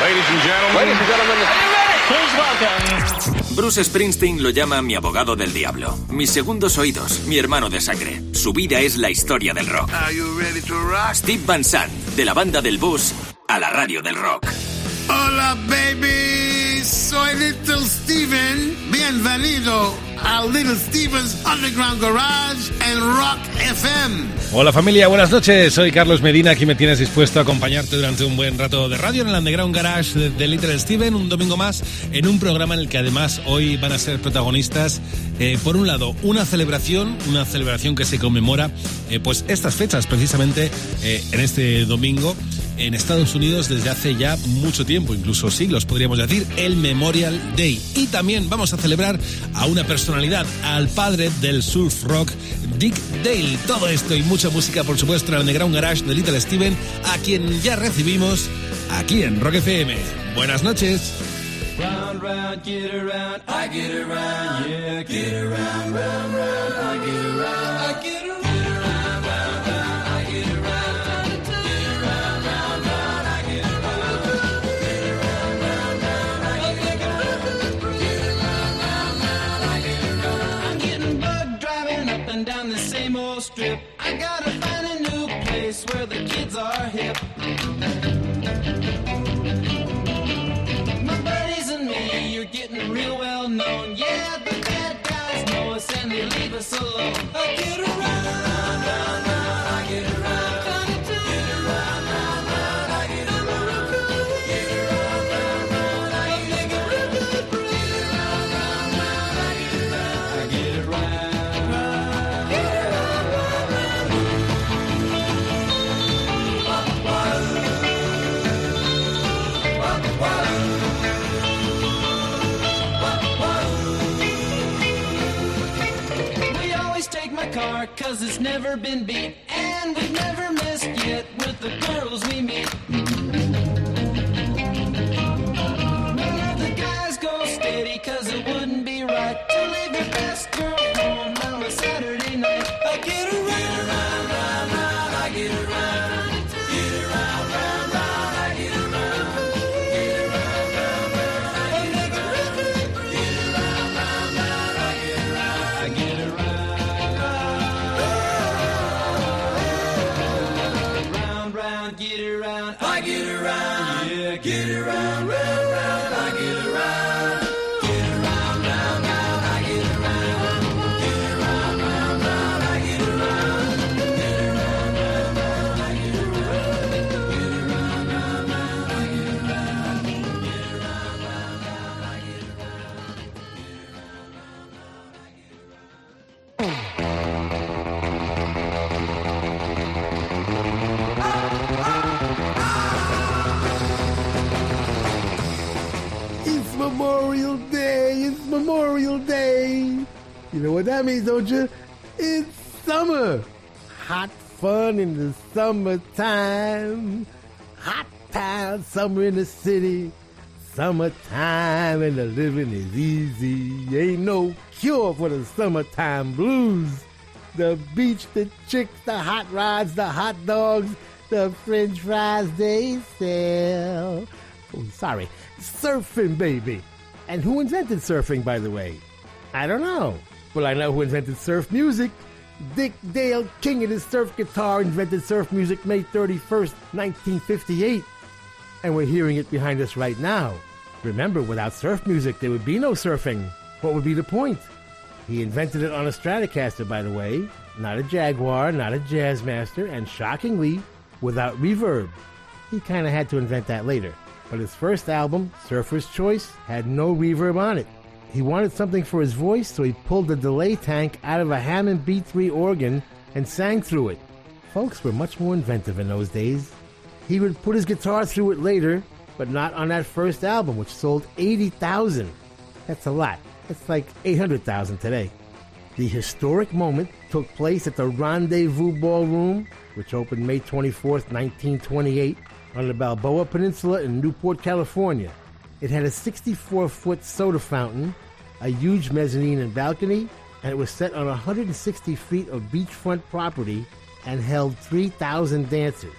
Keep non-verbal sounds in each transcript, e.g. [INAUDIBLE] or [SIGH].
Ladies and gentlemen. Ladies and gentlemen. Are you ready? Please welcome. Bruce Springsteen lo llama mi abogado del diablo, mis segundos oídos, mi hermano de sangre. Su vida es la historia del rock. Are you ready to rock? Steve Van Sant, de la banda del bus a la radio del rock. Hola, baby. Soy Little Steven. Bienvenido a Little Steven's Underground Garage en Rock FM. Hola familia, buenas noches. Soy Carlos Medina. Aquí me tienes dispuesto a acompañarte durante un buen rato de radio en el Underground Garage de, Little Steven, un domingo más, en un programa en el que además hoy van a ser protagonistas, eh, por un lado, una celebración, una celebración que se conmemora, eh, pues estas fechas precisamente eh, en este domingo en Estados Unidos desde hace ya mucho tiempo, incluso siglos podríamos decir, el Memorial Day. Y también vamos a celebrar a una personalidad, al padre del surf rock, Dick Dale. Todo esto y mucha música, por supuesto, en el Underground Garage de Little Steven, a quien ya recibimos aquí en Rock FM. Buenas noches. Round, round, get around, I get around, yeah, get around, round, round, I get around, where the kids are hip. My buddies and me, you're getting real well known. Yeah, the bad guys know us and they leave us alone. I get around, never been beat And we've never missed yet with the girls we meet. None of the guys go steady cause it wouldn't be right To leave your best girl Memorial Day. You know what that means, don't you? It's summer. Hot fun in the summertime. Hot time, summer in the city. Summertime and the living is easy. Ain't no cure for the summertime blues. The beach, the chicks, the hot rods, the hot dogs, the french fries they sell. Oh, sorry. Surfing, baby. And who invented surfing, by the way? I don't know. But I know who invented surf music. Dick Dale, king of the surf guitar, invented surf music May 31st, 1958. And we're hearing it behind us right now. Remember, without surf music, there would be no surfing. What would be the point? He invented it on a Stratocaster, by the way, not a Jaguar, not a Jazzmaster, and shockingly, without reverb. He kind of had to invent that later. But his first album, Surfer's Choice, had no reverb on it. He wanted something for his voice, so he pulled the delay tank out of a Hammond B3 organ and sang through it. Folks were much more inventive in those days. He would put his guitar through it later, but not on that first album, which sold 80,000. That's a lot. That's like 800,000 today. The historic moment took place at the Rendezvous Ballroom, which opened May 24th, 1928, on the Balboa Peninsula in Newport, California. It had a 64 foot soda fountain, a huge mezzanine and balcony, and it was set on 160 feet of beachfront property and held 3,000 dancers.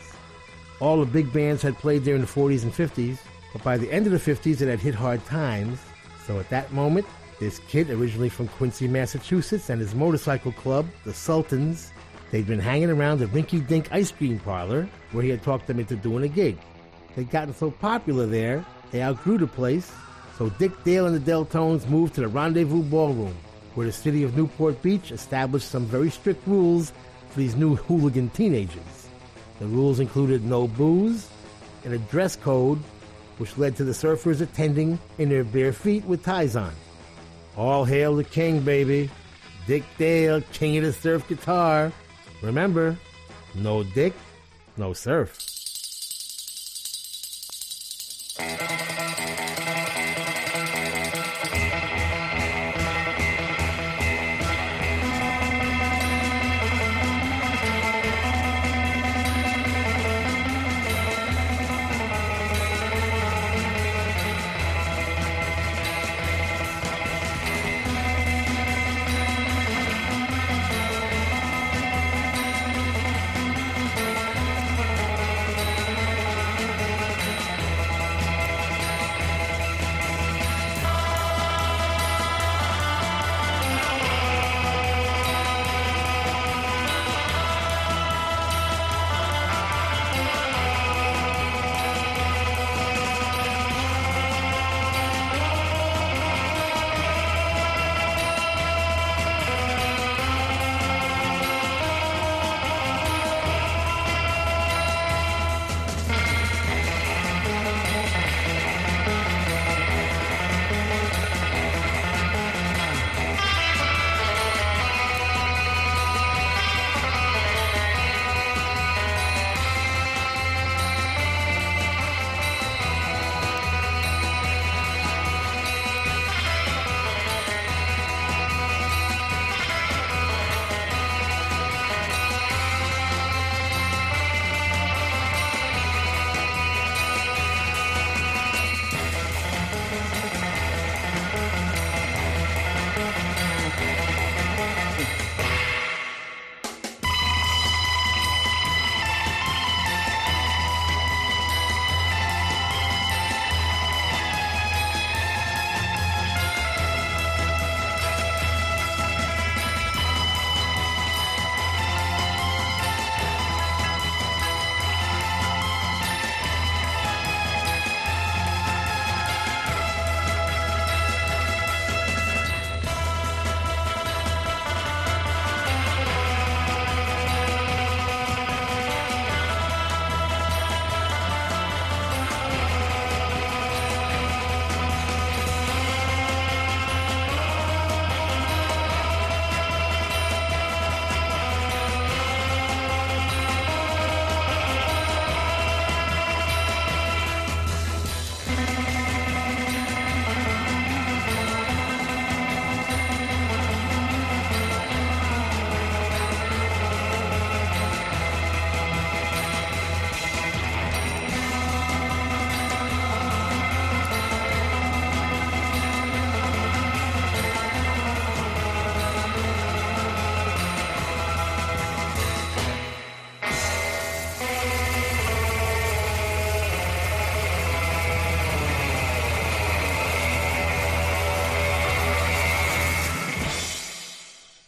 All the big bands had played there in the 40s and 50s, But by the end of the 50s, it had hit hard times. So at that moment, this kid, originally from Quincy, Massachusetts, and his motorcycle club, the Sultans, they'd been hanging around the Rinky Dink ice cream parlor where he had talked them into doing a gig. They'd gotten so popular there, they outgrew the place, so Dick Dale and the Deltones moved to the Rendezvous Ballroom, where the city of Newport Beach established some very strict rules for these new hooligan teenagers. The rules included no booze and a dress code, which led to the surfers attending in their bare feet with ties on. All hail the king, baby. Dick Dale, king of the surf guitar. Remember, no dick, no surf.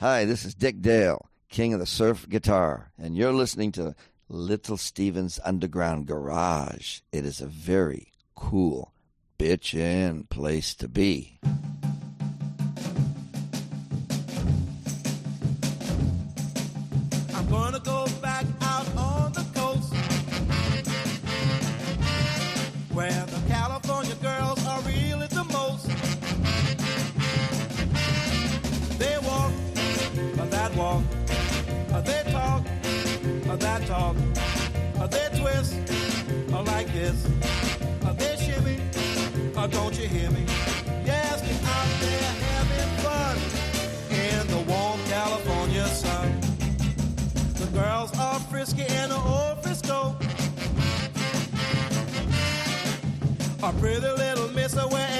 Hi, this is Dick Dale, king of the surf guitar, and you're listening to Little Steven's Underground Garage. It is a very cool, bitchin' place to be. Frisky and the old Frisco. A pretty little mister wherever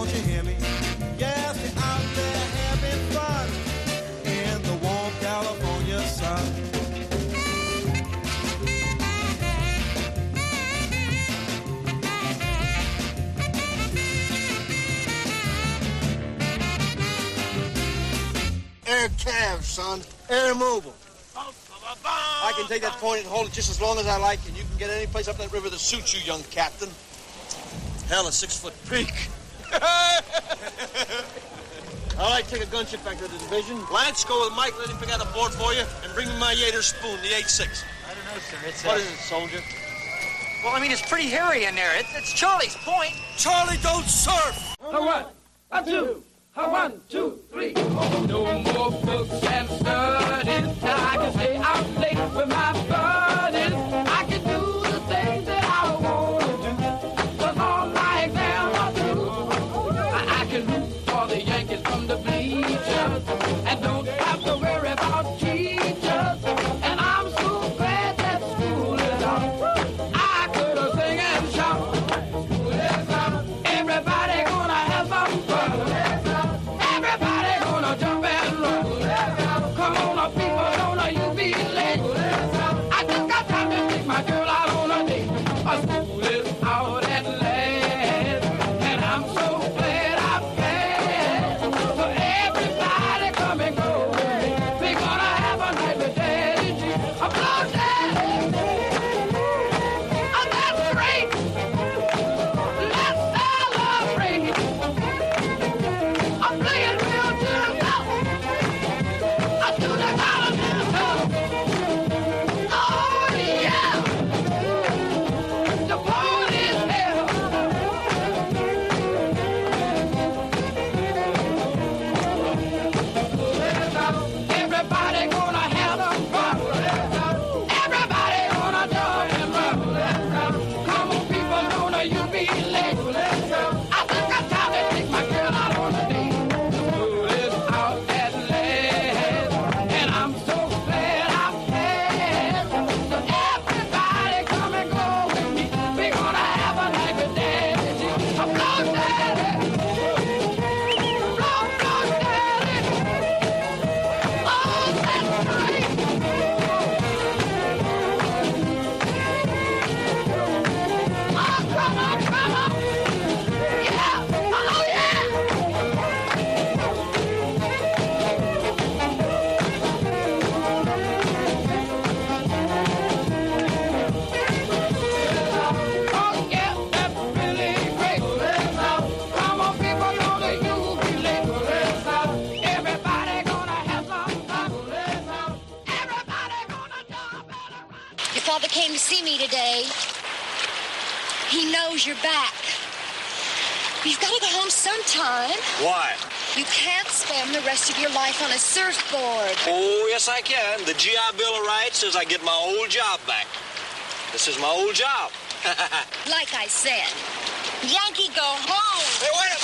don't you hear me? Yes, they're out there having fun in the warm California sun. Air Cav, son. Air Mobile. I can take that point and hold it just as long as I like, and you can get any place up that river that suits you, young captain. Hell, a six-foot peak. I like to take a gunship back to the division. Lance, go with Mike, let him pick out a board for you, and bring me my Yater spoon, the 8-6. I don't know, sir. It's, What uh, is it, soldier? Well, I mean, it's pretty hairy in there. It's, it's Charlie's point. Charlie, don't surf! A one, a two, a one, two, three. Oh, no more books and studies. Now I can stay out late with my rest of your life on a surfboard. Oh, yes, I can. The GI Bill of Rights says I get my old job back. This is my old job. [LAUGHS] Like I said, Yankee, go home. Hey, wait a...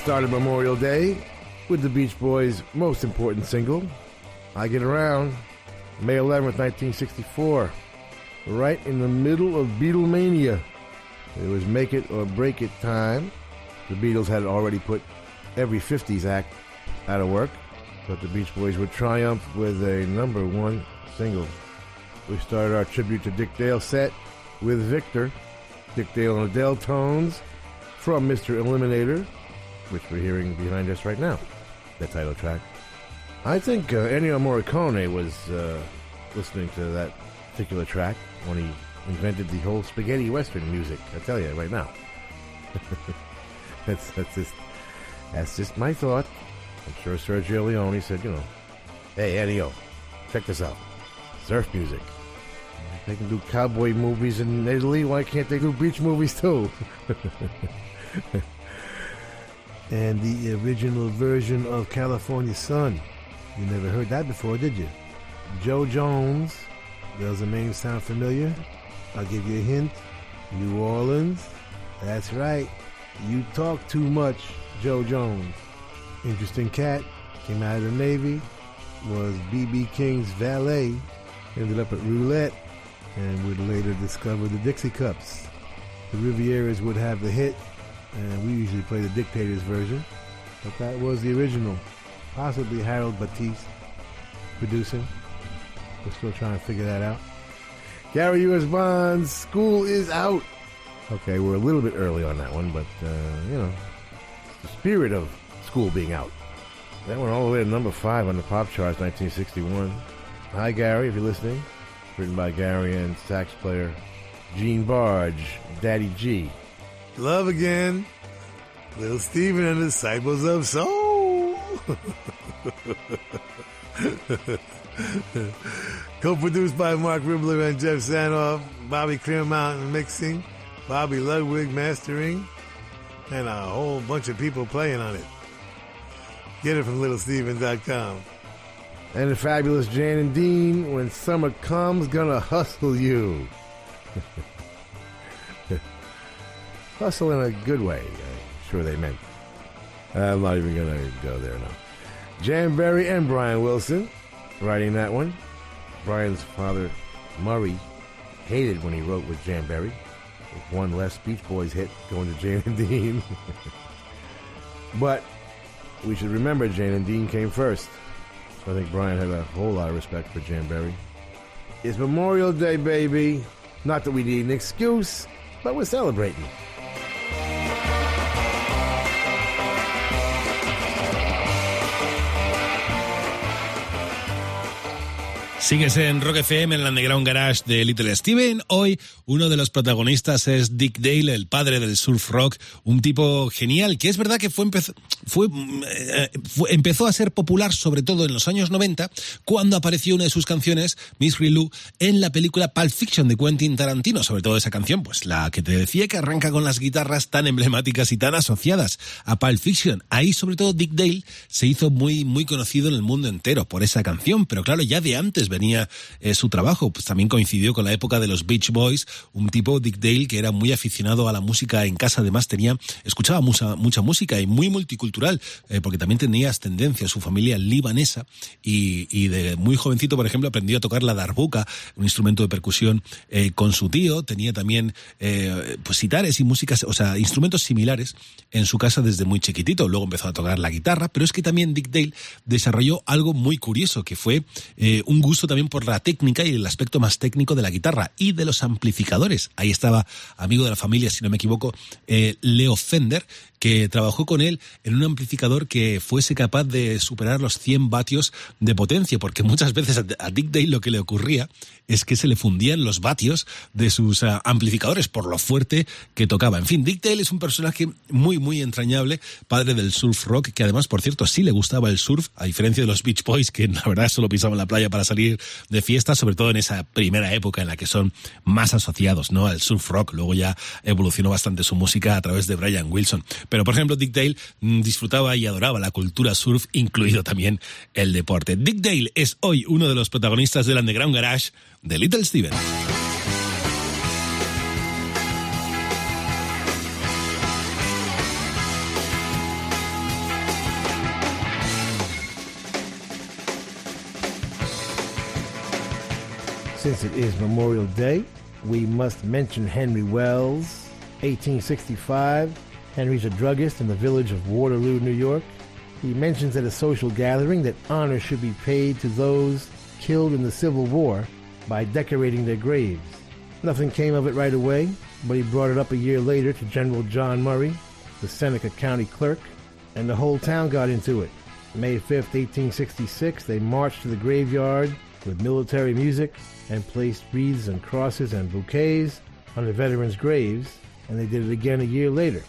started Memorial Day with the Beach Boys' most important single, I Get Around, May 11th, 1964. Right in the middle of Beatlemania. It was make it or break it time. The Beatles had already put every 50s act out of work, but the Beach Boys would triumph with a number one single. We started our tribute to Dick Dale set with Victor, Dick Dale and the Deltones from Mr. Eliminator, which we're hearing behind us right now, the title track. I think uh, Ennio Morricone was uh, listening to that particular track when he invented the whole spaghetti western music. I tell you right now. [LAUGHS] that's that's just that's just my thought. I'm sure Sergio Leone said, you know, hey Ennio, check this out, surf music. They can do cowboy movies in Italy. Why can't they do beach movies too? [LAUGHS] and the original version of California Sun. You never heard that before, did you? Joe Jones. Does the name sound familiar? I'll give you a hint. New Orleans. That's right. You talk too much, Joe Jones. Interesting cat. Came out of the Navy. Was B.B. King's valet. Ended up at Roulette and would later discover the Dixie Cups. The Rivieras would have the hit, and we usually play the Dictators version, but that was the original. Possibly Harold Batiste producing. We're still trying to figure that out. Gary U.S. Bonds, School is Out. Okay, we're a little bit early on that one, but, uh, you know, the spirit of school being out. That went all the way to number five on the pop charts, 1961. Hi, Gary, if you're listening. Written by Gary and sax player Gene Barge, Daddy G. Love again. Little Steven and Disciples of Soul. [LAUGHS] Co-produced by Marc Ribler and Geoff Sanoff, Bobby Clearmountain mixing, Bobby Ludwig mastering, and a whole bunch of people playing on it. Get it from littlesteven.com. And the fabulous Jan and Dean, when summer comes, gonna hustle you. [LAUGHS] hustle in a good way, I'm sure they meant. I'm not even gonna go there now. Jan Berry and Brian Wilson writing that one. Brian's father, Murray, hated when he wrote with Jan Berry. One less Beach Boys hit going to Jan and Dean. [LAUGHS] but we should remember Jan and Dean came first. So I think Brian had a whole lot of respect for Jan Berry. It's Memorial Day, baby. Not that we need an excuse, but we're celebrating. Bye. Sigues en Rock FM en el Underground Garage de Little Steven. Hoy uno de los protagonistas es Dick Dale, el padre del surf rock, un tipo genial que es verdad que fue, empezó, fue, eh, fue- empezó a ser popular sobre todo en los años 90 cuando apareció una de sus canciones, Miss Lou, en la película Pulp Fiction de Quentin Tarantino, sobre todo esa canción, pues la que te decía que arranca con las guitarras tan emblemáticas y tan asociadas a Pulp Fiction. Ahí sobre todo Dick Dale se hizo muy muy conocido en el mundo entero por esa canción, pero claro, ya de antes venía eh, su trabajo, pues también coincidió con la época de los Beach Boys, un tipo Dick Dale que era muy aficionado a la música en casa, además tenía escuchaba mucha mucha música y muy multicultural, eh, porque también tenía ascendencia su familia libanesa. Y, de muy jovencito, por ejemplo, aprendió a tocar la darbuka, un instrumento de percusión eh, con su tío, tenía también eh, pues sitares y músicas, o sea, instrumentos similares en su casa desde muy chiquitito. Luego empezó a tocar la guitarra, pero es que también Dick Dale desarrolló algo muy curioso, que fue un gusto también por la técnica y el aspecto más técnico de la guitarra y de los amplificadores. Ahí estaba, amigo de la familia, si no me equivoco, eh, Leo Fender, que trabajó con él en un amplificador que fuese capaz de superar los 100 vatios de potencia, porque muchas veces a Dick Dale lo que le ocurría es que se le fundían los vatios de sus ah, amplificadores por lo fuerte que tocaba. En fin, Dick Dale es un personaje muy, muy entrañable, padre del surf rock, que además, por cierto, sí le gustaba el surf, a diferencia de los Beach Boys, que la verdad solo pisaban la playa para salir de fiesta, sobre todo en esa primera época en la que son más asociados ¿no? al surf rock. Luego ya evolucionó bastante su música a través de Brian Wilson. Pero, por ejemplo, Dick Dale mm, disfrutaba y adoraba la cultura surf, incluido también el deporte. Dick Dale es hoy uno de los protagonistas del Underground Garage de Little Steven. Since it is Memorial Day, we must mention Henry Wells, 1865. Henry's a druggist in the village of Waterloo, New York. He mentions at a social gathering that honor should be paid to those killed in the Civil War by decorating their graves. Nothing came of it right away, but he brought it up a year later to General John Murray, the Seneca County clerk, and the whole town got into it. May 5th, 1866, they marched to the graveyard with military music and placed wreaths and crosses and bouquets on the veterans' graves, and they did it again a year later.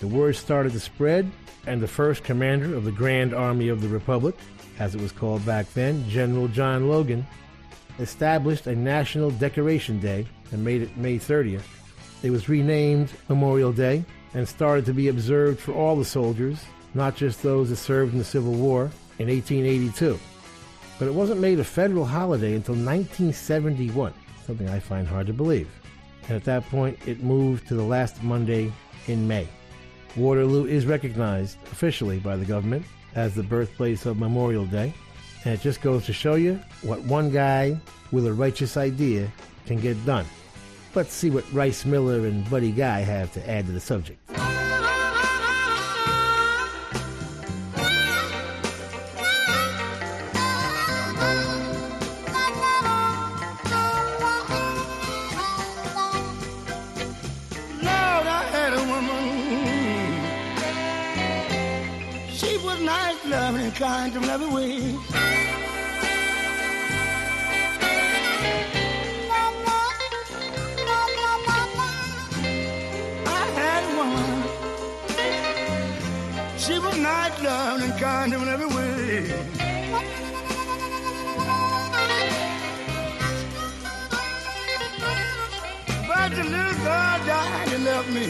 The word started to spread, and the first commander of the Grand Army of the Republic, as it was called back then, General John Logan, established a national decoration day and made it May 30th. It was renamed Memorial Day and started to be observed for all the soldiers, not just those that served in the Civil War, in 1882. But it wasn't made a federal holiday until 1971, something I find hard to believe. And at that point, it moved to the last Monday in May. Waterloo is recognized officially by the government as the birthplace of Memorial Day, and it just goes to show you what one guy with a righteous idea can get done. Let's see what Rice Miller and Buddy Guy have to add to the subject. Kind in every way. I had a woman. She was nice, loving, and kind in every way. But the little girl died and left me.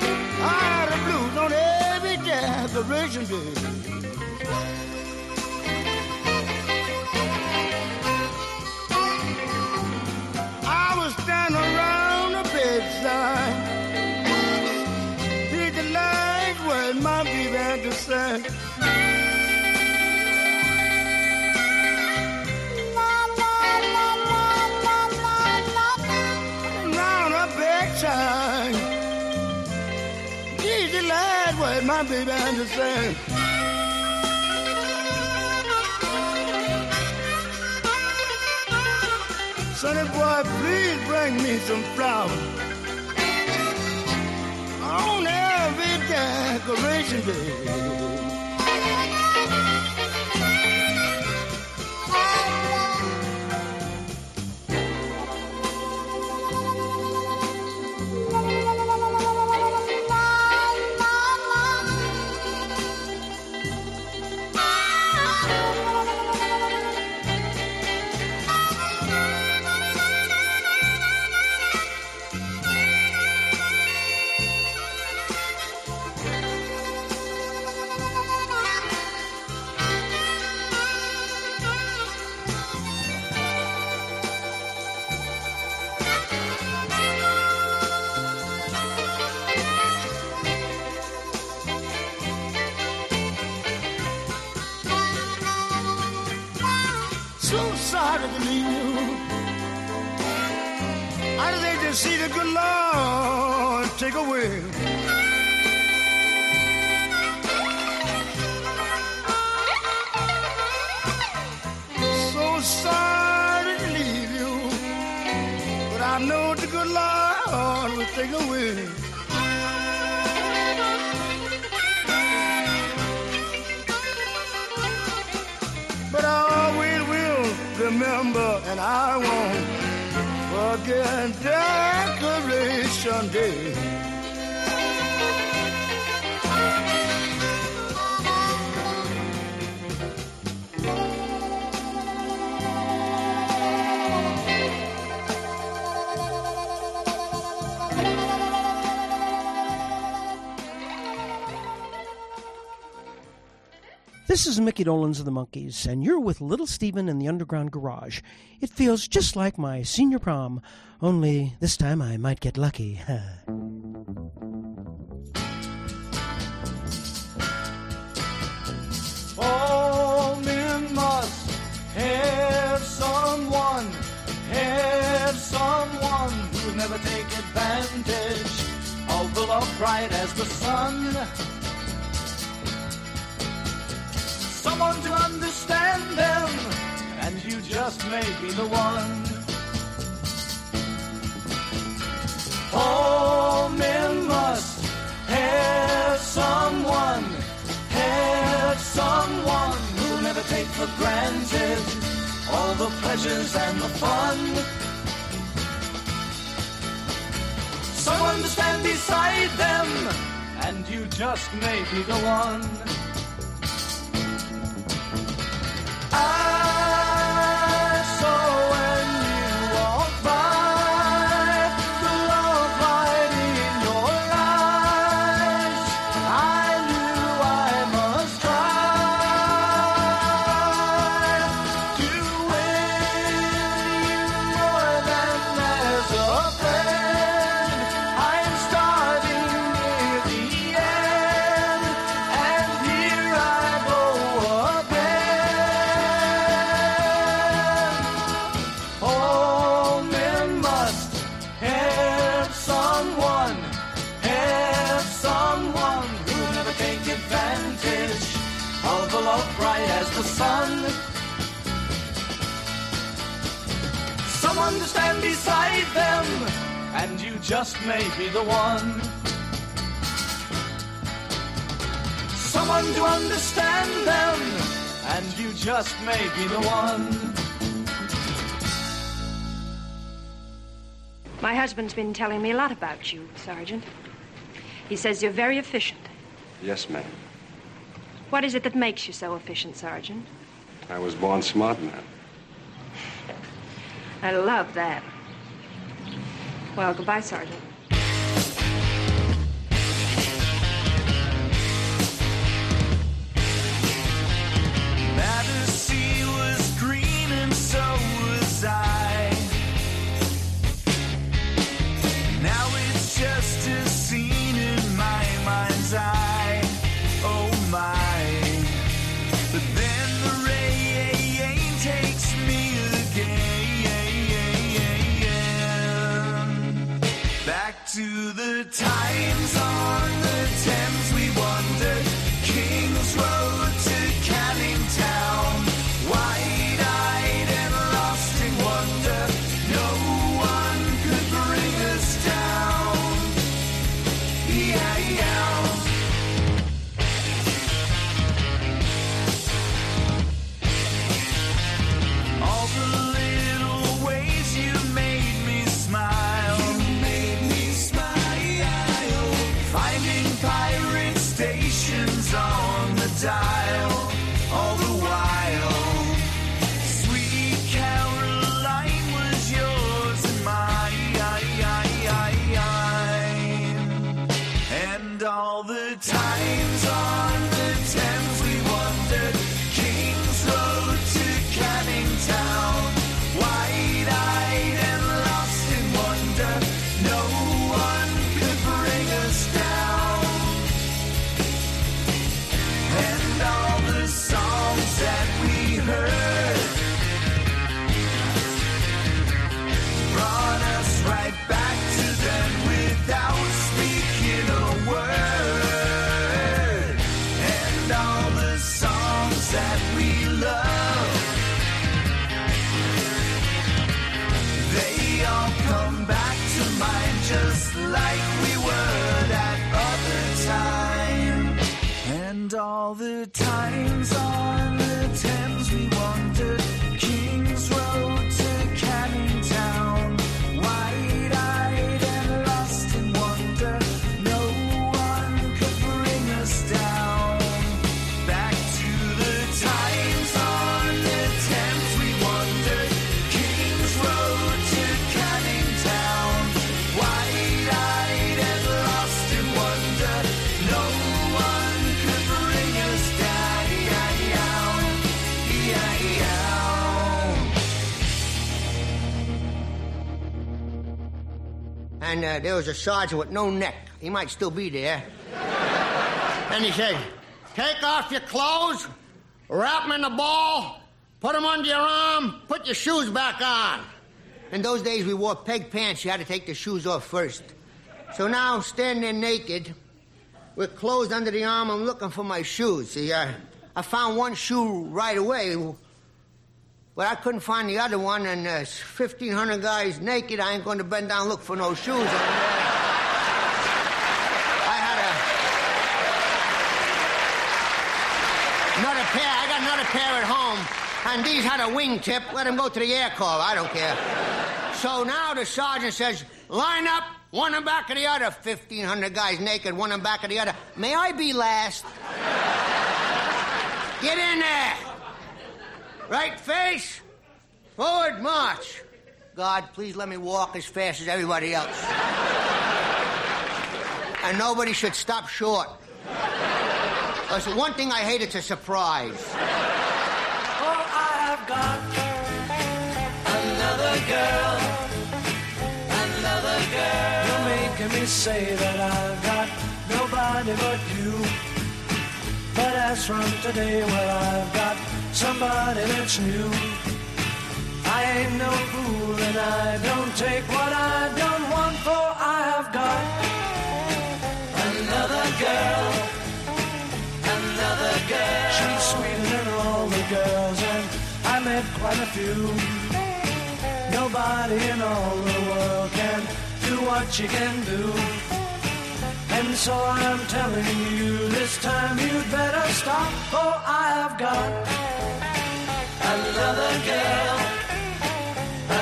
I had the blues on every decoration day. I was standing around the bedside. Did the light when my baby to light my baby had Sonny boy, please bring me some flowers. On every decoration day. Take away. So sorry to leave you, but I know the good Lord will take away. But I always will remember, and I won't forget Decoration Day. This is Micky Dolenz of the Monkees, and you're with Little Steven in the Underground Garage. It feels just like my senior prom, only this time I might get lucky. [LAUGHS] All men must have someone, have someone who'll never take advantage of the love bright as the sun. Someone to understand them, and you just may be the one. All men must have someone, have someone who'll never take for granted all the pleasures and the fun. Someone to stand beside them, and you just may be the one. Just may be the one. Someone to understand them, and you just may be the one. My husband's been telling me a lot about you, Sergeant. He says you're very efficient. Yes, ma'am. What is it that makes you so efficient, Sergeant? I was born smart, ma'am. I love that. Well, goodbye, Sergeant. All the times And uh, there was a sergeant with no neck. He might still be there. [LAUGHS] and he said, Take off your clothes, wrap them in a ball, put them under your arm, put your shoes back on. In those days, we wore peg pants. You had to take the shoes off first. So now, standing there naked, with clothes under the arm, I'm looking for my shoes. See, uh, I found one shoe right away, but I couldn't find the other one, and uh, 1,500 guys naked. I ain't going to bend down look for no shoes. Uh, I had a another pair. I got another pair at home, and these had a wingtip. Let them go to the air car. I don't care. So now the sergeant says, line up, one in back of the other. 1,500 guys naked, one in back of the other. May I be last? Get in there. Right face. Forward march. God, please let me walk as fast as everybody else. And nobody should stop short. Listen, one thing I hate, it's a surprise. Oh, I've got another girl, another girl. You're making me say that I've got nobody but you. But as from today, well, I've got somebody that's new. I ain't no fool and I don't take what I don't want, for I have got another girl, another girl. She's sweeter than all the girls, and I met quite a few. Nobody in all the world can do what you can do. And so I'm telling you, this time you'd better stop, for I have got another girl,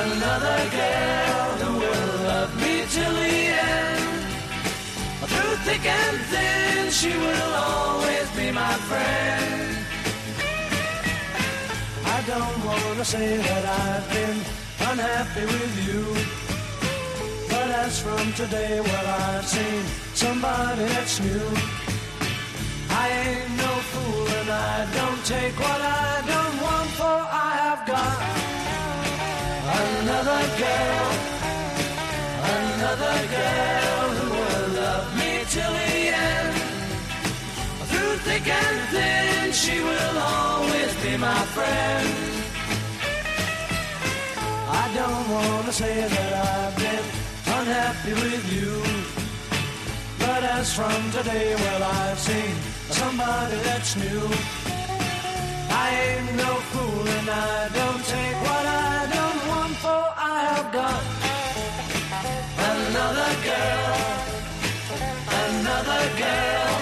another girl who will love me till the end. Through thick and thin, she will always be my friend. I don't want to say that I've been unhappy with you. But as from today, well, I've seen somebody that's new. I ain't no fool and I don't take what I don't want, for I have got another girl, another girl who will love me till the end. Through thick and thin, she will always be my friend. I don't want to say that I've been unhappy with you. But as from today, well, I've seen somebody that's new. I ain't no fool and I don't take what I don't want, for I have got another girl, another girl,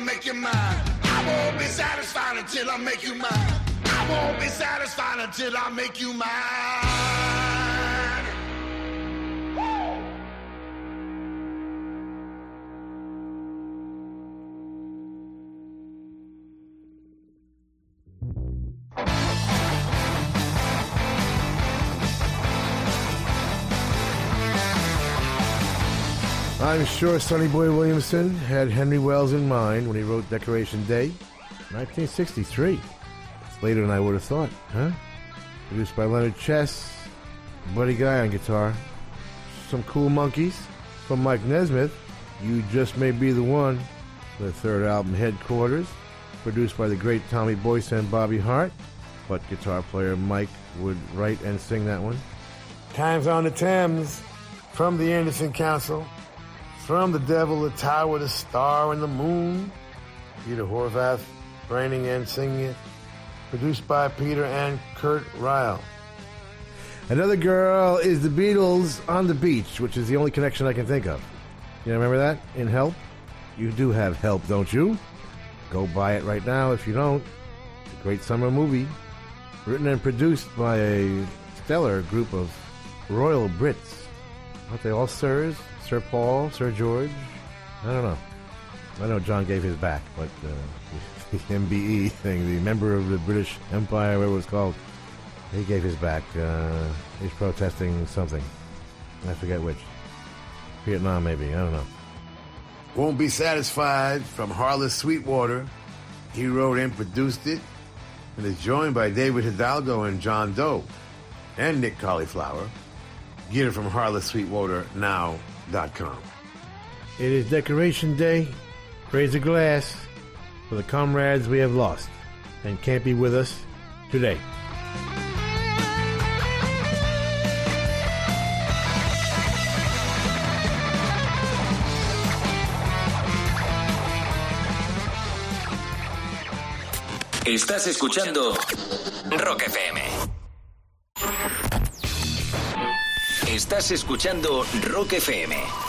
make you mine. I won't be satisfied until I make you mine. I won't be satisfied until I make you mine. I'm sure Sonny Boy Williamson had Henry Wells in mind when he wrote Decoration Day, 1963. It's later than I would have thought, huh? Produced by Leonard Chess, Buddy Guy on guitar, some cool Monkees from Mike Nesmith. You just may be the one. The third album, Headquarters, produced by the great Tommy Boyce and Bobby Hart, but guitar player Mike would write and sing that one. Times on the Thames, from the Anderson Council, from the Devil, the Tower, the Star, and the Moon. Peter Horvath writing and singing it. Produced by Peter and Kurt Reil. Another girl is the Beatles on the beach, which is the only connection I can think of. You remember that in Help? You do have Help, don't you? Go buy it right now if you don't. It's a great summer movie. Written and produced by a stellar group of royal Brits. Aren't they all sirs? Sir Paul, Sir George? I don't know. I know John gave his back, but uh, [LAUGHS] the MBE thing, the member of the British Empire, whatever it was called, he gave his back. Uh, he's protesting something. I forget which. Vietnam, maybe. I don't know. Won't be satisfied from Harlis Sweetwater. He wrote and produced it, and is joined by David Hidalgo and John Doe, and Nick Cauliflower. Get it from HarlisSweetwaterNow.com. It is Decoration Day. Raise a glass for the comrades we have lost and can't be with us today. Estás escuchando Rock FM. Estás escuchando Rock FM.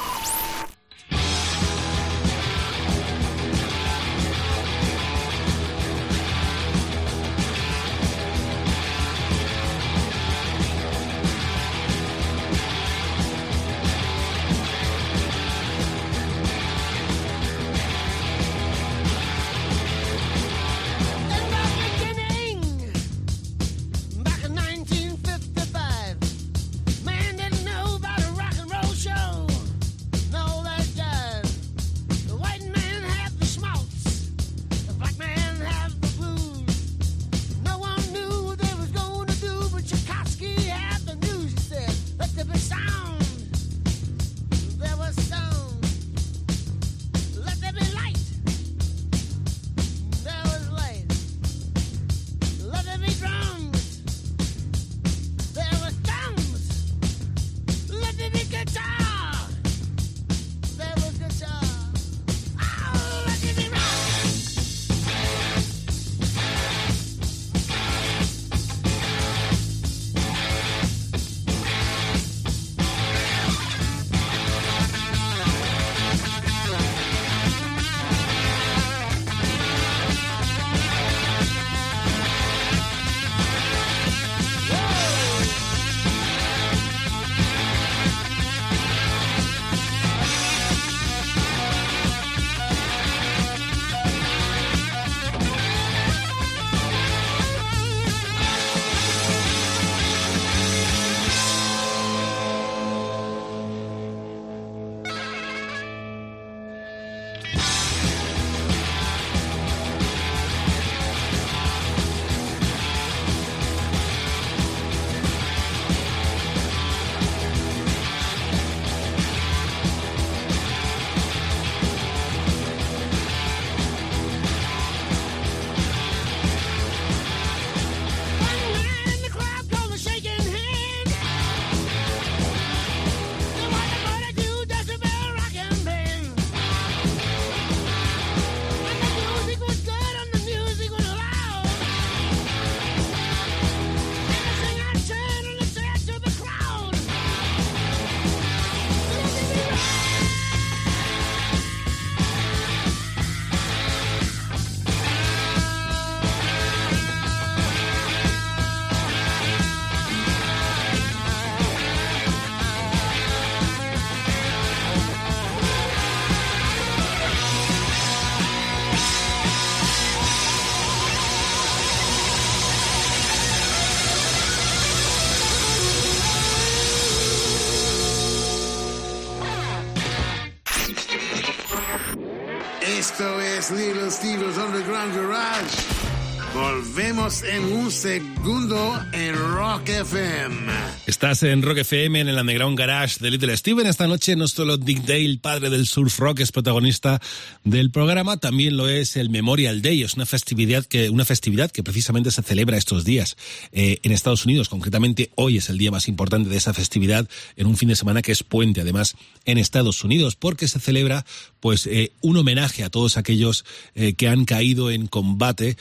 Esto es Little Steven's Underground Garage. Volvemos en un segundo en Rock FM. Estás en Rock FM, en el Underground Garage de Little Steven. Esta noche no solo Dick Dale, padre del surf rock, es protagonista del programa, también lo es el Memorial Day. Es una festividad que, una festividad que precisamente se celebra estos días eh, en Estados Unidos. Concretamente, hoy es el día más importante de esa festividad, en un fin de semana que es puente, además, en Estados Unidos, porque se celebra pues eh, un homenaje a todos aquellos eh, que han caído en combate,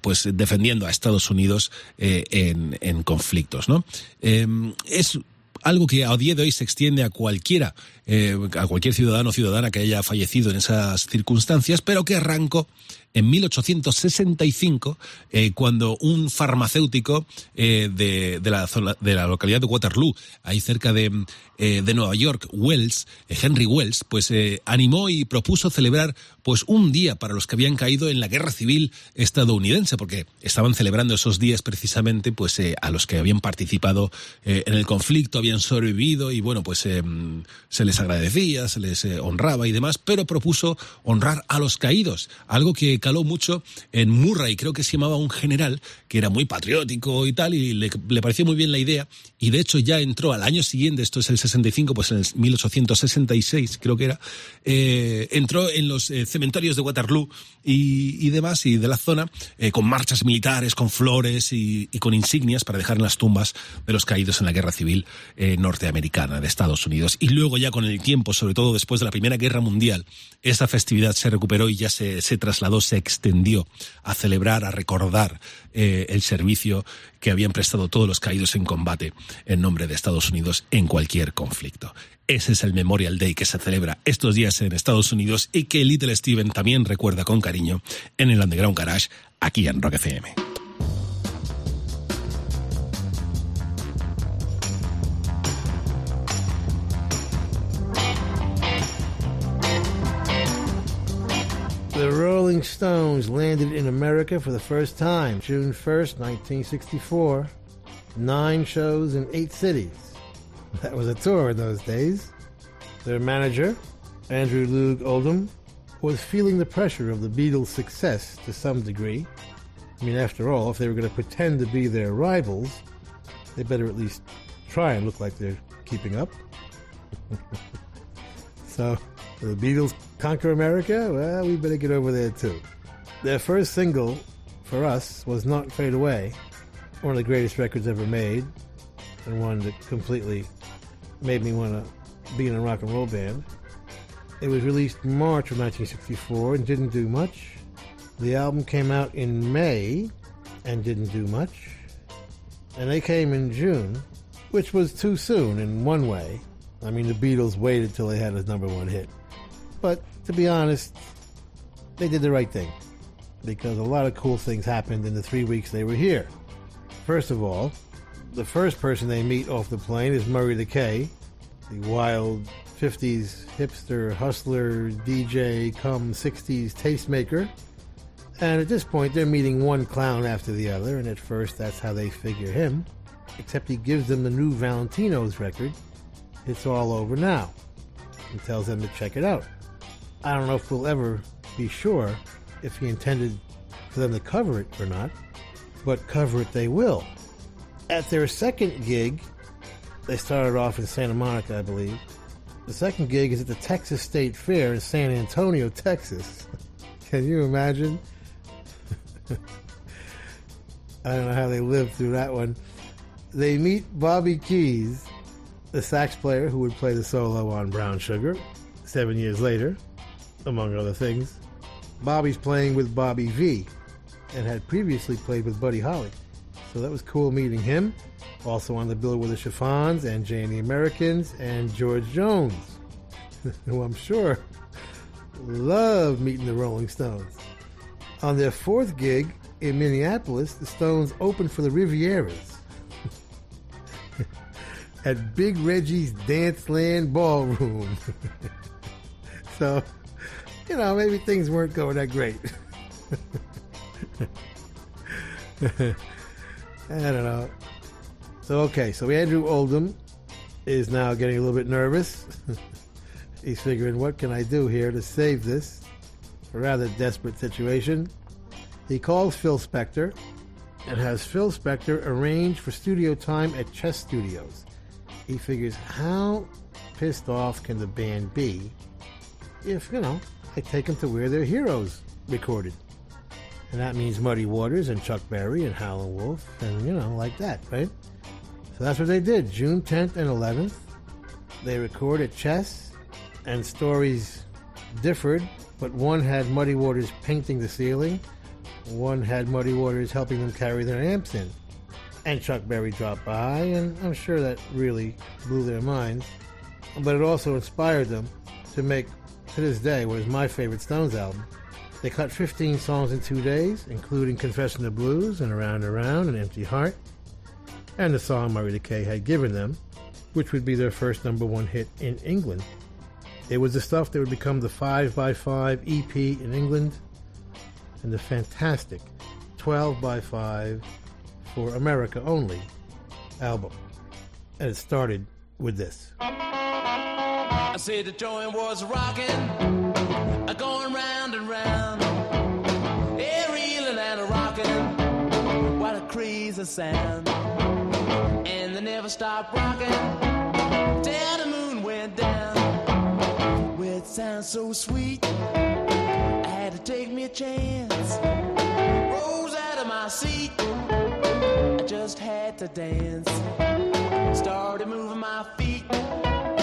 pues defendiendo a Estados Unidos eh, en, en conflictos, ¿no? Eh, es algo que a día de hoy se extiende a cualquiera, eh, a cualquier ciudadano o ciudadana que haya fallecido en esas circunstancias, pero que arrancó en 1865, eh, cuando un farmacéutico eh, de, la zona, de la localidad de Waterloo, ahí cerca de, de Nueva York, Wells, Henry Wells, pues animó y propuso celebrar pues un día para los que habían caído en la guerra civil estadounidense, porque estaban celebrando esos días precisamente pues a los que habían participado en el conflicto, habían sobrevivido y bueno, pues eh, se les agradecía, se les eh, honraba y demás, pero propuso honrar a los caídos, algo que caló mucho en Murray, creo que se llamaba un general que era muy patriótico y tal, y le, le pareció muy bien la idea, y de hecho ya entró al año siguiente, esto es el 65, pues en el 1866 creo que era, eh, entró en los eh, cementerios de Waterloo y, y demás, y de la zona, eh, con marchas militares, con flores y, y con insignias para dejar en las tumbas de los caídos en la guerra civil eh, norteamericana de Estados Unidos. Y luego ya con el tiempo, sobre todo después de la Primera Guerra Mundial, esa festividad se recuperó y ya se, se trasladó, se extendió a celebrar, a recordar eh, el servicio que habían prestado todos los caídos en combate en nombre de Estados Unidos en cualquier conflicto. Ese es el Memorial Day que se celebra estos días en Estados Unidos y que Little Steven también recuerda con cariño en el Underground Garage aquí en Rock FM. Rolling Stones landed in America for the first time June 1st, 1964. Nine shows in eight cities. That was a tour in those days. Their manager, Andrew Loog Oldham, was feeling the pressure of the Beatles' success to some degree. I mean, after all, if they were going to pretend to be their rivals, they better at least try and look like they're keeping up. [LAUGHS] so, the Beatles conquer America? Well, we better get over there too. Their first single for us was Not Fade Away, one of the greatest records ever made, and one that completely made me want to be in a rock and roll band. It was released March of 1964 and didn't do much. The album came out in May and didn't do much. And they came in June, which was too soon in one way. I mean, the Beatles waited till they had a number one hit. But to be honest, they did the right thing because a lot of cool things happened in the three weeks they were here. First of all, the first person they meet off the plane is Murray the K, the wild 50s hipster hustler, DJ, come 60s tastemaker. And at this point, they're meeting one clown after the other, and at first, that's how they figure him. Except he gives them the new Valentino's record, It's All Over Now, and tells them to check it out. I don't know if we'll ever be sure if he intended for them to cover it or not, but cover it they will. At their second gig, they started off in Santa Monica, I believe. The second gig is at the Texas State Fair in San Antonio, Texas. [LAUGHS] Can you imagine? [LAUGHS] I don't know how they lived through that one. They meet Bobby Keys, the sax player who would play the solo on Brown Sugar seven years later, among other things. Bobby's playing with Bobby Vee and had previously played with Buddy Holly. So that was cool meeting him. Also on the bill were the Chiffons and the Americans and George Jones, [LAUGHS] who I'm sure loved meeting the Rolling Stones. On their fourth gig in Minneapolis, the Stones opened for the Rivieras [LAUGHS] at Big Reggie's Danceland Ballroom. [LAUGHS] so, you know, maybe things weren't going that great. [LAUGHS] I don't know. So, okay, so Andrew Oldham is now getting a little bit nervous. [LAUGHS] He's figuring, what can I do here to save this? a rather desperate situation. He calls Phil Spector and has Phil Spector arrange for studio time at Chess Studios. He figures, how pissed off can the band be if, you know, I take them to where their heroes recorded? And that means Muddy Waters and Chuck Berry and Howlin' Wolf and, you know, like that, right? So that's what they did. June 10th and 11th, they recorded Chess, and stories differed, but one had Muddy Waters painting the ceiling, one had Muddy Waters helping them carry their amps in. And Chuck Berry dropped by, and I'm sure that really blew their minds. But it also inspired them to make, to this day, was my favorite Stones album. They cut 15 songs in two days, including Confession of Blues and Around and Around and Empty Heart, and the song Murray K had given them, which would be their first number one hit in England. It was the stuff that would become the 5x5 EP in England and the fantastic 12 by 5 for America only album. And it started with this. I said the joint was rocking, going round and round. Yeah, reeling and rocking. What a crazy sound. And they never stopped rocking till the moon went down. Well, it sounds so sweet. I had to take me a chance. Rose out of my seat. I just had to dance. Started moving my feet.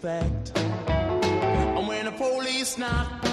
packed. And when the police knocked,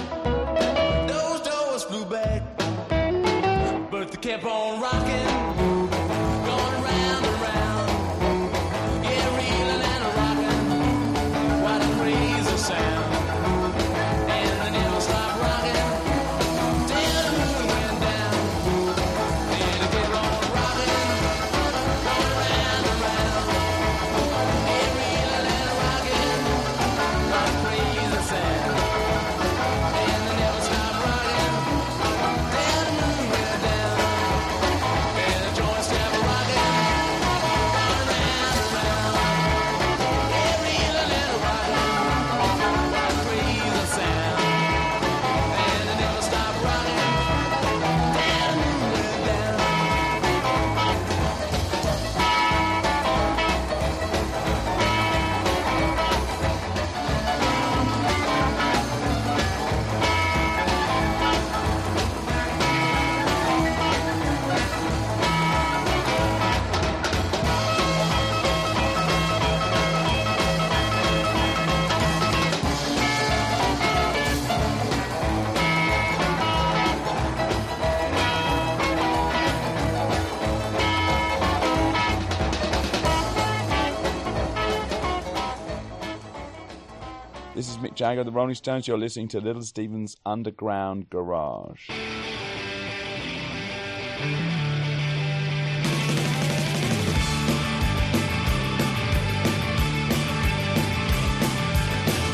Jagger, the Rolling Stones. You're listening to Little Steven's Underground Garage.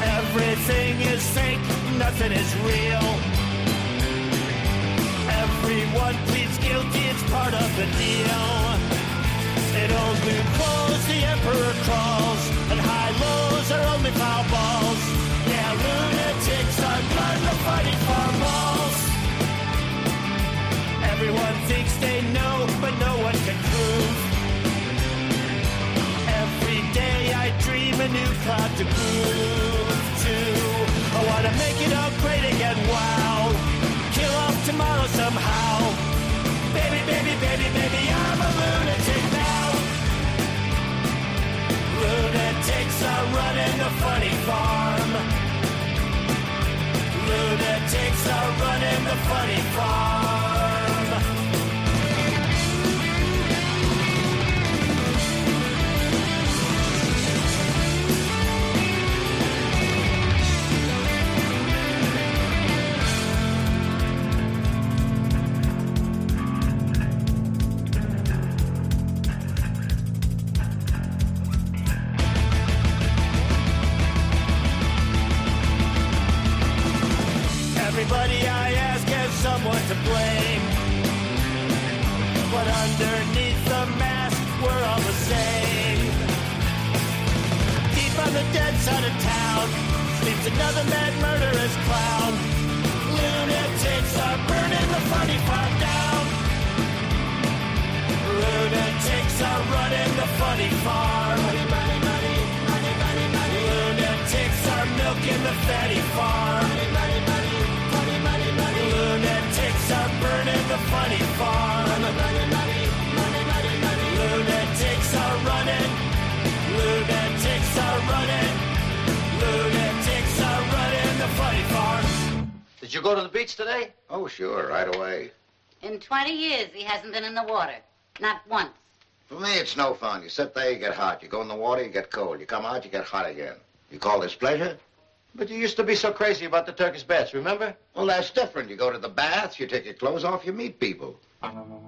Everything is fake, nothing is real. Everyone pleads guilty, it's part of the deal. In old new the emperor crawls, and high lows are only foul balls. a new cloud to groove to. I wanna make it all great again, wow. Kill off tomorrow somehow. Baby, baby, baby, baby, I'm a lunatic now. Lunatics are running the funny farm. Lunatics are running the funny farm. Did you go to the beach today? Oh, sure, right away. In 20 years, he hasn't been in the water. Not once. For me, it's no fun. You sit there, you get hot. You go in the water, you get cold. You come out, you get hot again. You call this pleasure? But you used to be so crazy about the Turkish baths, remember? Well, that's different. You go to the baths, you take your clothes off, you meet people. Empty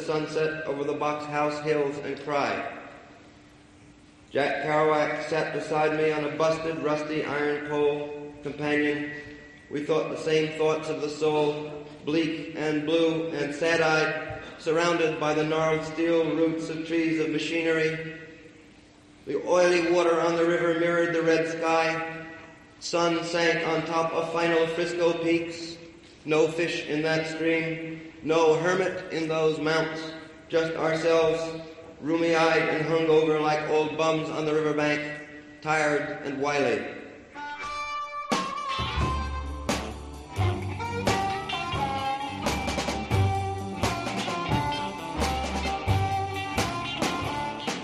sunset over the Box House hills and cry. Jack Kerouac sat beside me on a busted, rusty iron pole companion. We thought the same thoughts of the soul, bleak and blue and sad-eyed, surrounded by the gnarled steel roots of trees of machinery. The oily water on the river mirrored the red sky. Sun sank on top of final Frisco peaks. No fish in that stream no hermit in those mounts, just ourselves, roomy-eyed and hungover like old bums on the riverbank, tired and wily.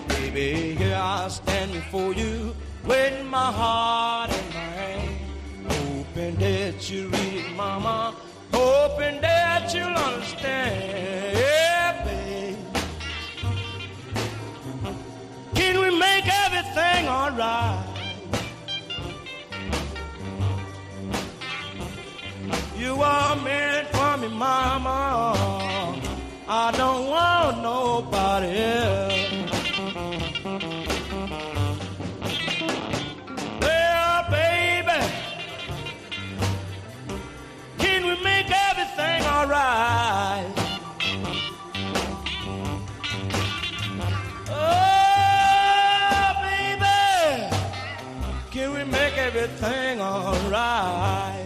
Baby, here I stand before you with my heart in my hand, hoping that you read it, Mama hoping that you'll understand. Yeah, babe. Can we make everything alright? You are meant for me, mama. I don't want nobody else. Everything alright?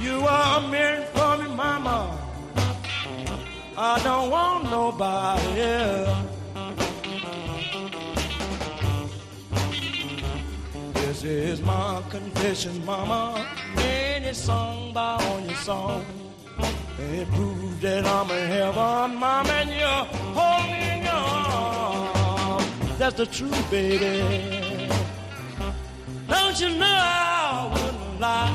You are meant for me, mama. I don't want nobody else. This is my confession, mama. Any song by on your song. It proves that I'm in heaven, mama, and you're holding arms. That's the truth, baby. Don't you know I wouldn't lie?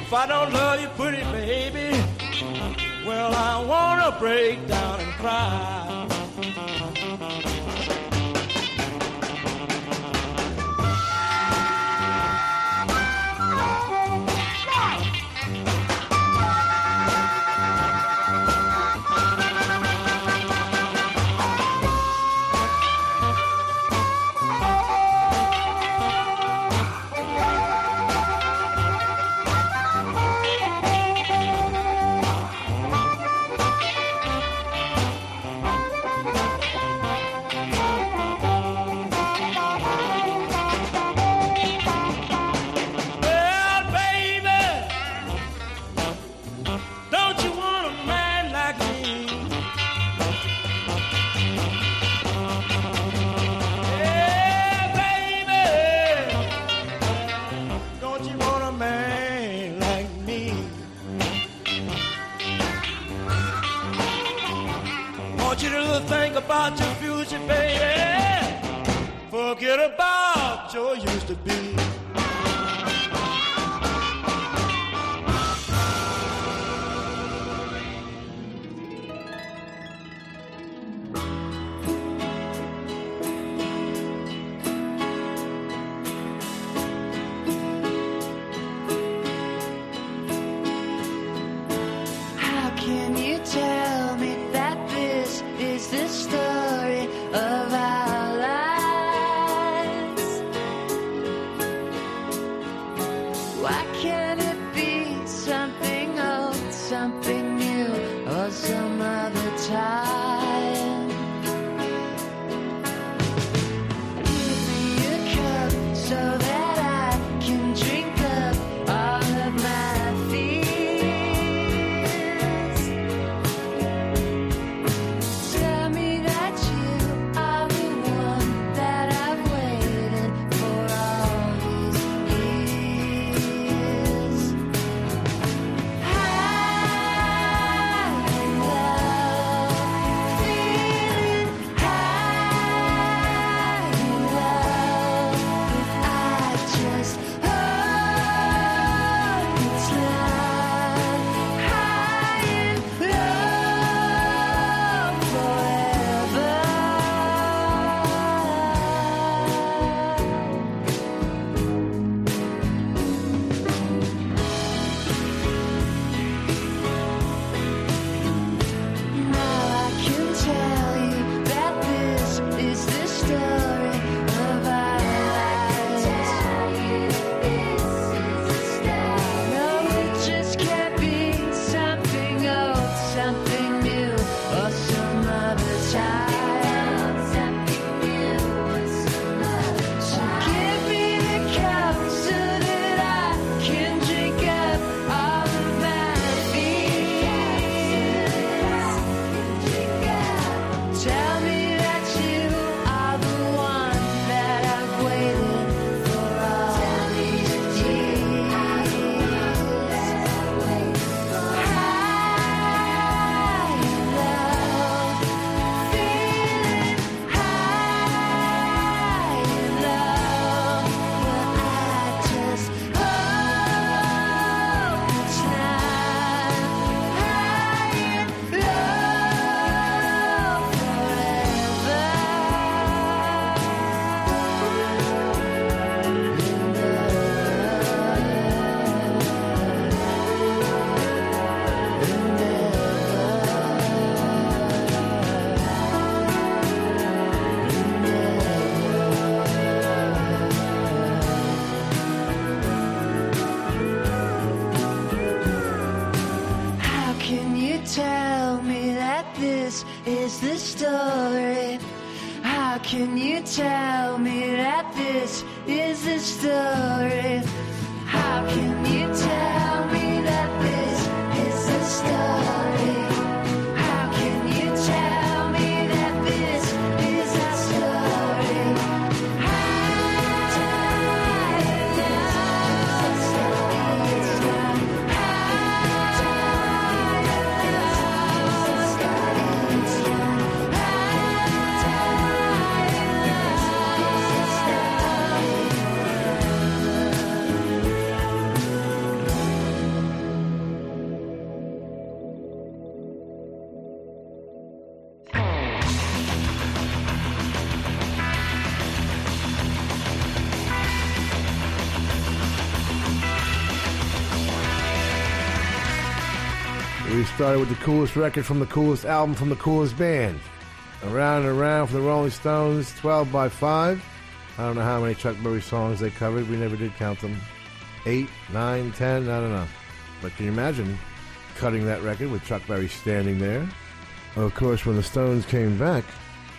If I don't love you, pretty baby, well, I wanna break down and cry. Forget about your used to be. We started with the coolest record from the coolest album from the coolest band. Around and Around from the Rolling Stones, 12 by 5. I don't know how many Chuck Berry songs they covered. We never did count them. 8, 9, 10, I don't know. But can you imagine cutting that record with Chuck Berry standing there? Of course, when the Stones came back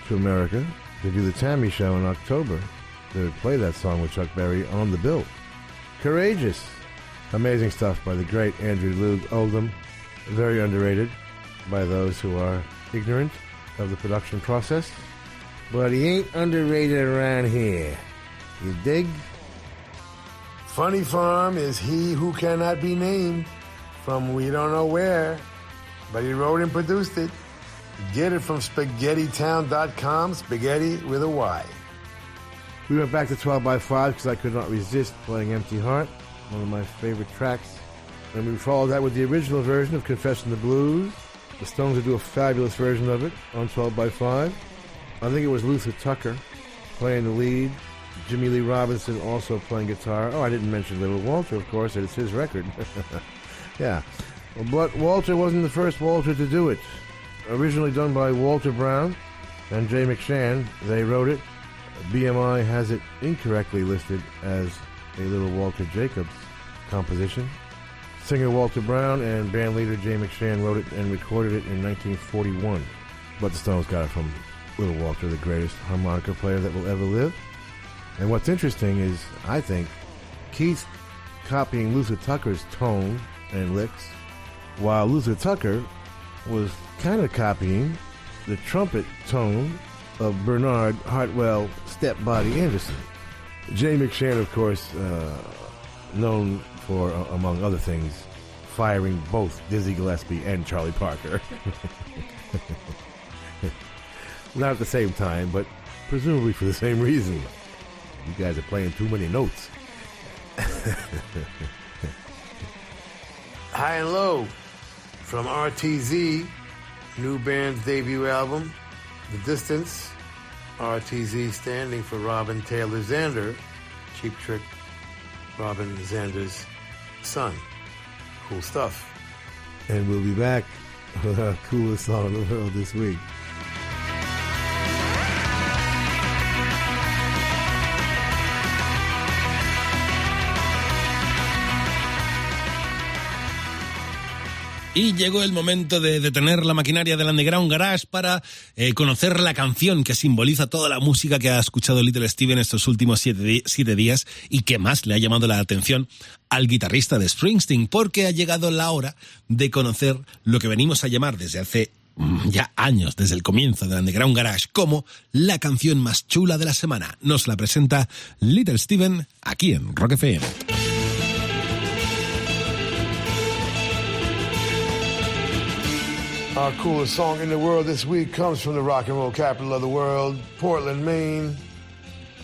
to America to do the T.A.M.I. Show in October, they would play that song with Chuck Berry on the bill. Courageous. Amazing stuff by the great Andrew Loog Oldham. Very underrated by those who are ignorant of the production process. But he ain't underrated around here. You dig? Funny Farm is he who cannot be named from we don't know where, but he wrote and produced it. Get it from spaghettytown.com, spaghetti with a Y. We went back to 12 by 5 because I could not resist playing Empty Heart, one of my favorite tracks. And we followed that with the original version of Confessin' the Blues. The Stones would do a fabulous version of it on 12 by 5. I think it was Luther Tucker playing the lead. Jimmy Lee Robinson also playing guitar. Oh, I didn't mention Little Walter, of course. It's his record. [LAUGHS] yeah. But Walter wasn't the first Walter to do it. Originally done by Walter Brown and Jay McShann, they wrote it. BMI has it incorrectly listed as a Little Walter Jacobs composition. Singer Walter Brown and band leader Jay McShann wrote it and recorded it in 1941. But the Stones got it from Little Walter, the greatest harmonica player that will ever live. And what's interesting is, I think, Keith copying Luther Tucker's tone and licks, while Luther Tucker was kind of copying the trumpet tone of Bernard Hartwell Stepbody Anderson. Jay McShann, of course, uh, known for, uh, among other things, firing both Dizzy Gillespie and Charlie Parker. [LAUGHS] Not at the same time, but presumably for the same reason. You guys are playing too many notes. High and Low from RTZ, new band's debut album, The Distance. RTZ standing for Robin Taylor Zander, Cheap Trick, Robin Zander's son. Cool stuff. And we'll be back with [LAUGHS] our coolest song in the world this week. Y llegó el momento de detener la maquinaria del Underground Garage para eh, conocer la canción que simboliza toda la música que ha escuchado Little Steven estos últimos siete, días y que más le ha llamado la atención al guitarrista de Springsteen, porque ha llegado la hora de conocer lo que venimos a llamar desde hace mm, ya años, desde el comienzo del Underground Garage, como la canción más chula de la semana. Nos la presenta Little Steven aquí en Rock FM. Our coolest song in the world this week comes from the rock and roll capital of the world, Portland, Maine.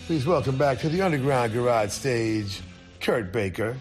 Please welcome back to the Underground Garage stage, Kurt Baker.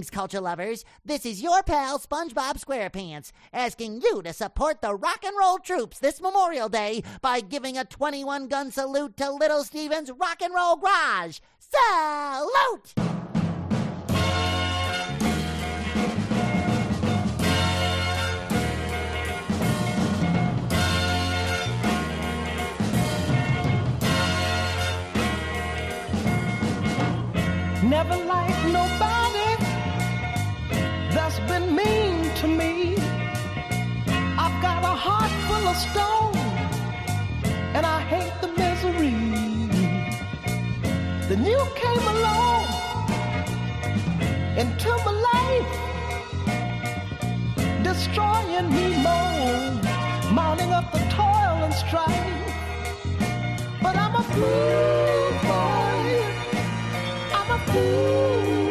Greetings, culture lovers. This is your pal SpongeBob SquarePants asking you to support the rock and roll troops this Memorial Day by giving a 21 gun salute to Little Steven's Rock and Roll Garage. Salute! Never liked nobody to me. I've got a heart full of stone, and I hate the misery. Then you came along into my life, destroying me more, mounting up the toil and strife. But I'm a fool you. I'm a fool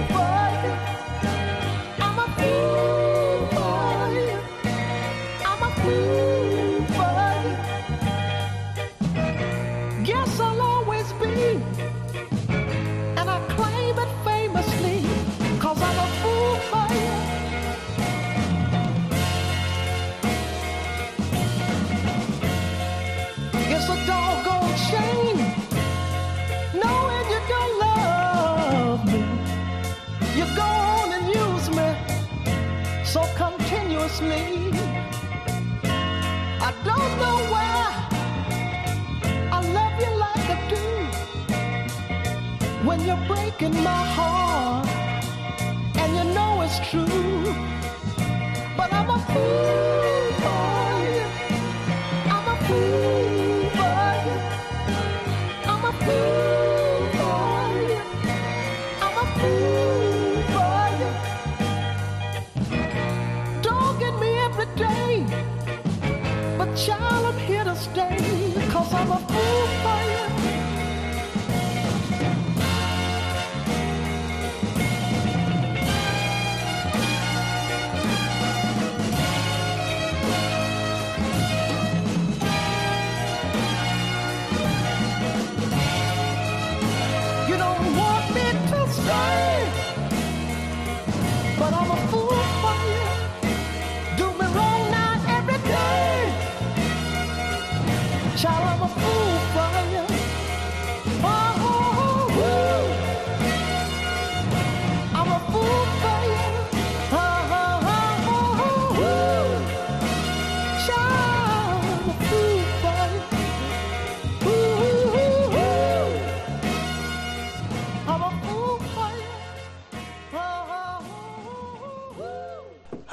continuously. I don't know why. I love you like I do. When you're breaking my heart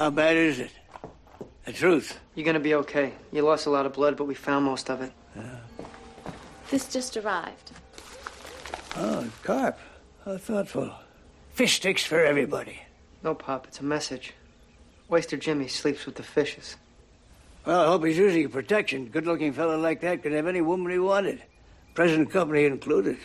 How bad is it? The truth. You're gonna be okay. You lost a lot of blood, but we found most of it. This just arrived. Oh, carp. How thoughtful. Fish sticks for everybody. No, Pop, it's a message. Waster Jimmy sleeps with the fishes. Well, I hope he's using protection. Good looking fellow like that could have any woman he wanted, present company included.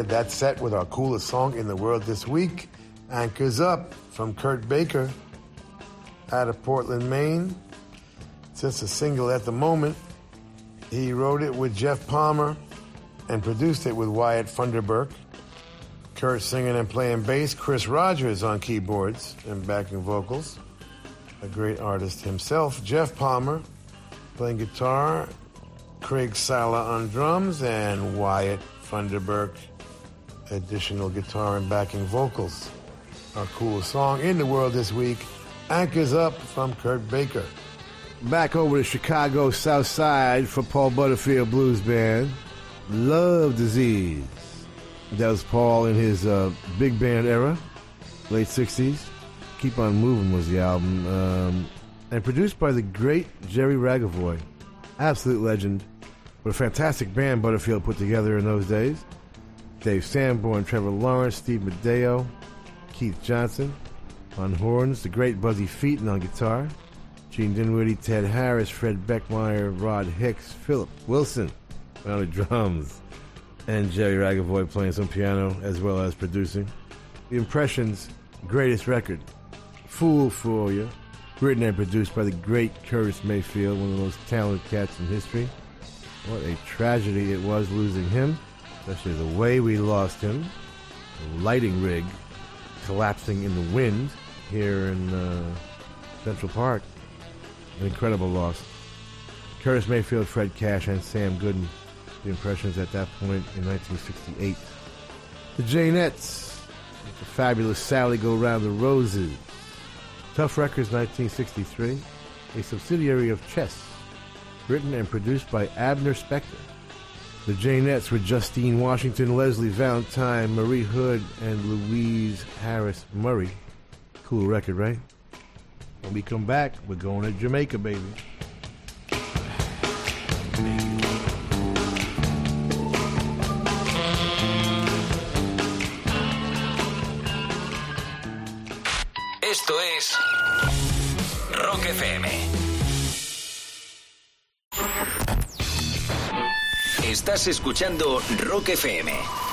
Started that set with our coolest song in the world this week, Anchors Up from Kurt Baker out of Portland, Maine. It's just a single at the moment. He wrote it with Jeff Palmer and produced it with Wyatt Funderburk. Kurt singing and playing bass, Chris Rogers on keyboards and backing vocals. A great artist himself. Jeff Palmer playing guitar, Craig Sala on drums, and Wyatt Funderburk additional guitar and backing vocals. Our coolest song in the world this week, Anchors Up from Kurt Baker. Back over to Chicago South Side for Paul Butterfield Blues Band. Love Disease. That was Paul in his uh, big band era, late 60s. Keep On Moving was the album. Um, and produced by the great Jerry Ragavoy. Absolute legend. What a fantastic band Butterfield put together in those days. Dave Sanborn, Trevor Lawrence, Steve Madaio, Keith Johnson on horns, the great Buzzy Feiten on guitar, Gene Dinwiddie, Ted Harris, Fred Beckmeier, Rod Hicks, Philip Wilson on the drums, and Jerry Ragavoy playing some piano as well as producing. The Impressions' greatest record, Fool for You, written and produced by the great Curtis Mayfield, one of the most talented cats in history. What a tragedy it was losing him, especially the way we lost him. The lighting rig collapsing in the wind here in uh, Central Park. An incredible loss. Curtis Mayfield, Fred Cash, and Sam Gooden. The impressions at that point in 1968. The Jaynetts, the fabulous Sally Go Round the Roses. Tuff Records 1963, a subsidiary of Chess, written and produced by Abner Spector. The Jaynetts were Justine Washington, Leslie Valentine, Marie Hood, and Louise Harris Murray. Cool record, right? When we come back, we're going to Jamaica, baby. Estás escuchando Rock FM.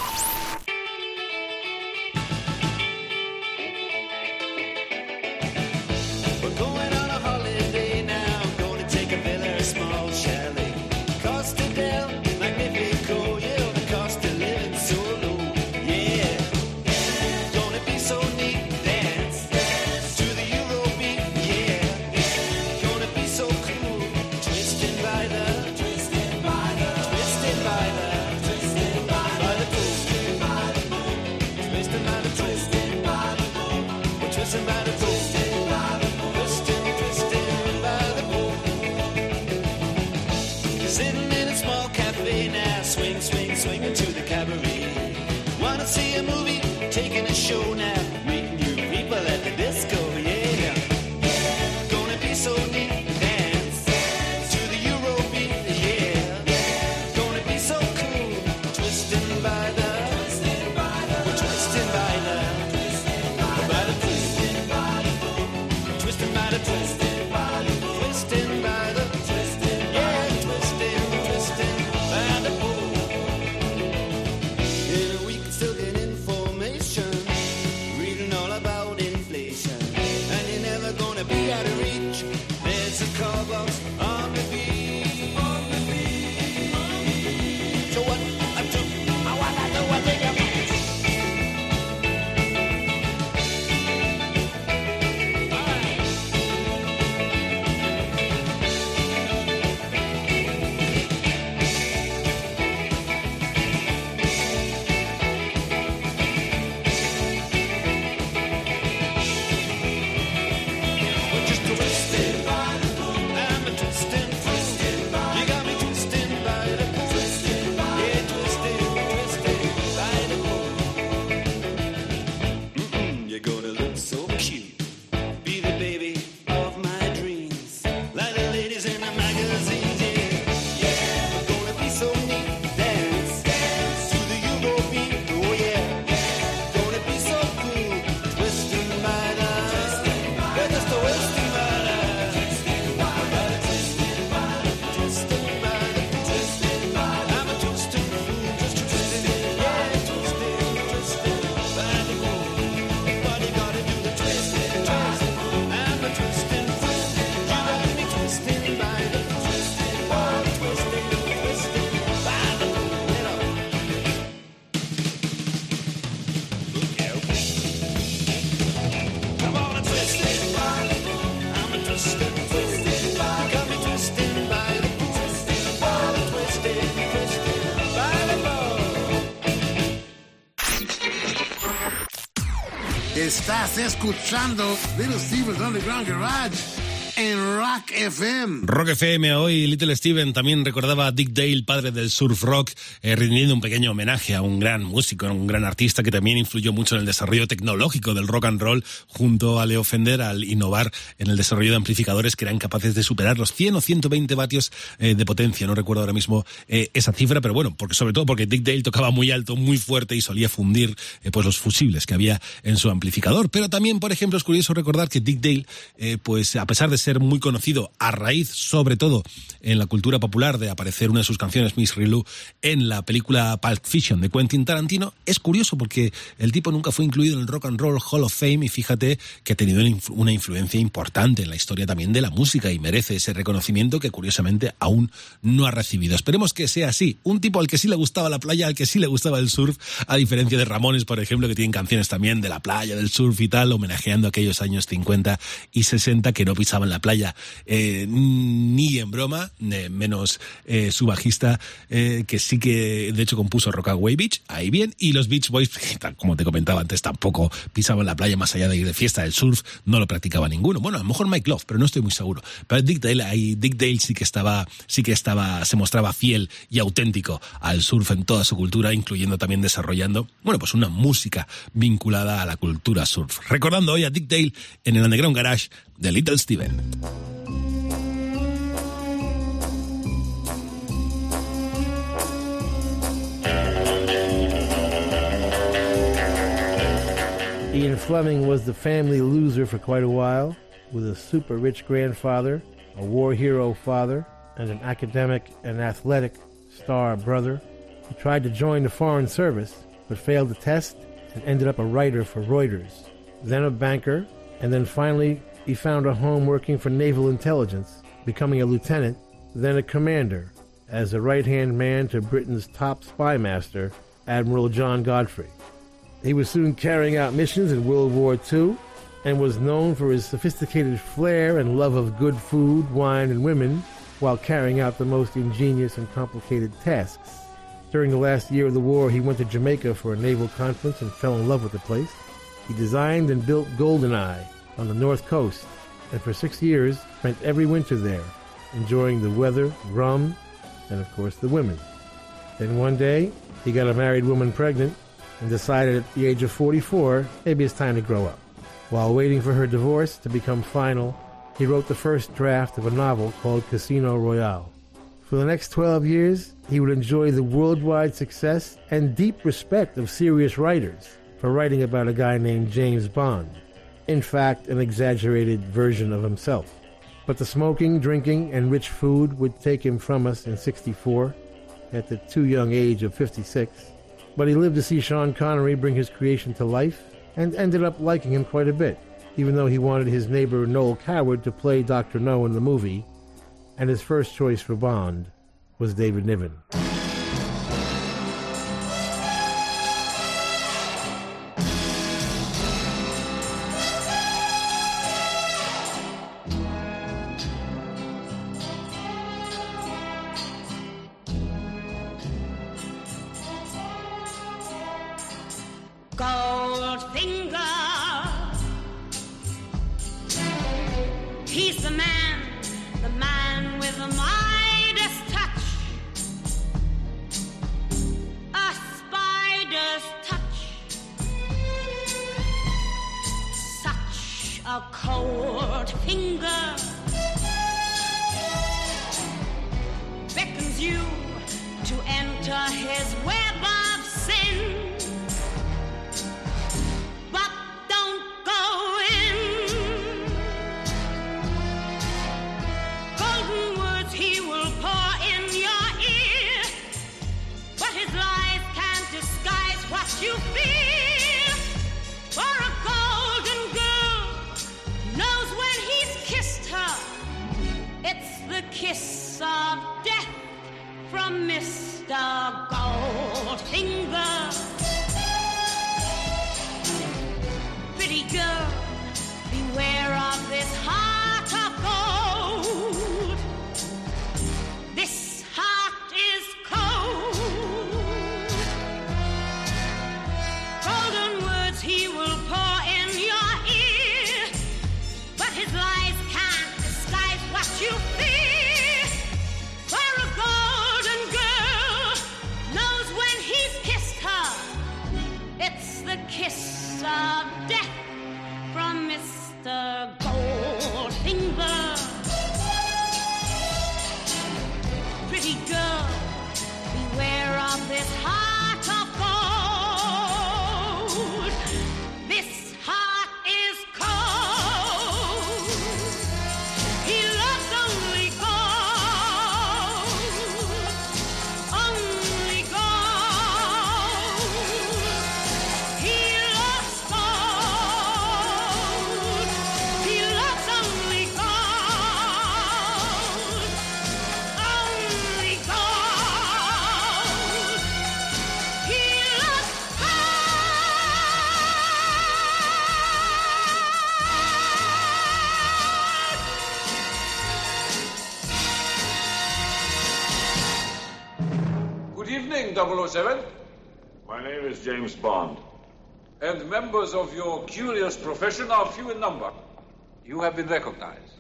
Escuchando Little Steven's Underground Garage en Rock FM. Rock FM hoy, Little Steven también recordaba a Dick Dale, padre del surf rock, eh, rindiendo un pequeño homenaje a un gran músico, un gran artista que también influyó mucho en el desarrollo tecnológico del rock and roll junto a Leo Fender al innovar en el desarrollo de amplificadores que eran capaces de superar los 100 o 120 vatios eh, de potencia. No recuerdo ahora mismo eh, esa cifra, pero bueno, porque sobre todo porque Dick Dale tocaba muy alto, muy fuerte y solía fundir eh, pues los fusibles que había en su amplificador. Pero también, por ejemplo, es curioso recordar que Dick Dale, pues a pesar de ser muy conocido a raíz, sobre todo en la cultura popular, de aparecer una de sus canciones, Miss Rilou, en la película Pulp Fiction de Quentin Tarantino, es curioso porque el tipo nunca fue incluido en el Rock and Roll Hall of Fame y fíjate que ha tenido una influencia importante en la historia también de la música y merece ese reconocimiento que curiosamente aún no ha recibido. Esperemos que sea así. Un tipo al que sí le gustaba la playa, al que sí le gustaba el surf, a diferencia de Ramones, por ejemplo, que tienen canciones también de la playa, del surf y tal, homenajeando aquellos años 50 y 60 que no pisaban la playa eh, ni en broma, eh, menos eh, su bajista, que sí que de hecho compuso Rockaway Beach, ahí bien, y los Beach Boys, [LAUGHS] como te comentaba antes, tampoco pisaban la playa más allá de fiesta, el surf no lo practicaba ninguno. Bueno, a lo mejor Mike Love, pero no estoy muy seguro. Pero Dick Dale, ahí Dick Dale sí que estaba, sí que estaba, se mostraba fiel y auténtico al surf en toda su cultura, incluyendo también desarrollando, bueno, pues una música vinculada a la cultura surf. Recordando hoy a Dick Dale en el Underground Garage de Little Steven. Ian Fleming was the family loser for quite a while, with a super rich grandfather, a war hero father, and an academic and athletic star brother. He tried to join the Foreign Service, but failed the test and ended up a writer for Reuters, then a banker, and then finally he found a home working for naval intelligence, becoming a lieutenant, then a commander, as a right hand man to Britain's top spy master, Admiral John Godfrey. He was soon carrying out missions in World War II and was known for his sophisticated flair and love of good food, wine, and women while carrying out the most ingenious and complicated tasks. During the last year of the war, he went to Jamaica for a naval conference and fell in love with the place. He designed and built Goldeneye on the north coast and for six years spent every winter there, enjoying the weather, rum, and of course the women. Then one day, he got a married woman pregnant and decided at the age of 44 maybe it's time to grow up. While waiting for her divorce to become final, he wrote the first draft of a novel called Casino Royale. For the next 12 years, he would enjoy the worldwide success and deep respect of serious writers for writing about a guy named James Bond. In fact, an exaggerated version of himself. But the smoking, drinking, and rich food would take him from us in 64 at the too young age of 56. But he lived to see Sean Connery bring his creation to life and ended up liking him quite a bit, even though he wanted his neighbor Noel Coward to play Dr. No in the movie, and his first choice for Bond was David Niven. Members of your curious profession are few in number. You have been recognized.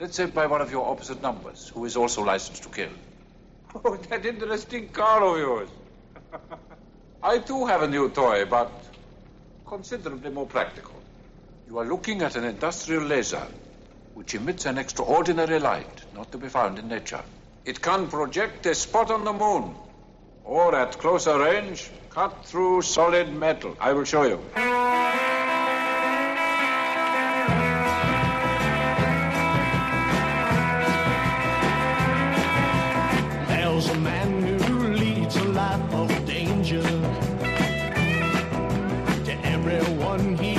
Let's say by one of your opposite numbers, who is also licensed to kill. [LAUGHS] Oh, that interesting car of yours. [LAUGHS] I too have a new toy, but considerably more practical. You are looking at an industrial laser, which emits an extraordinary light not to be found in nature. It can project a spot on the moon, or at closer range, cut through solid metal. I will show you. There's a man who leads a life of danger. To everyone he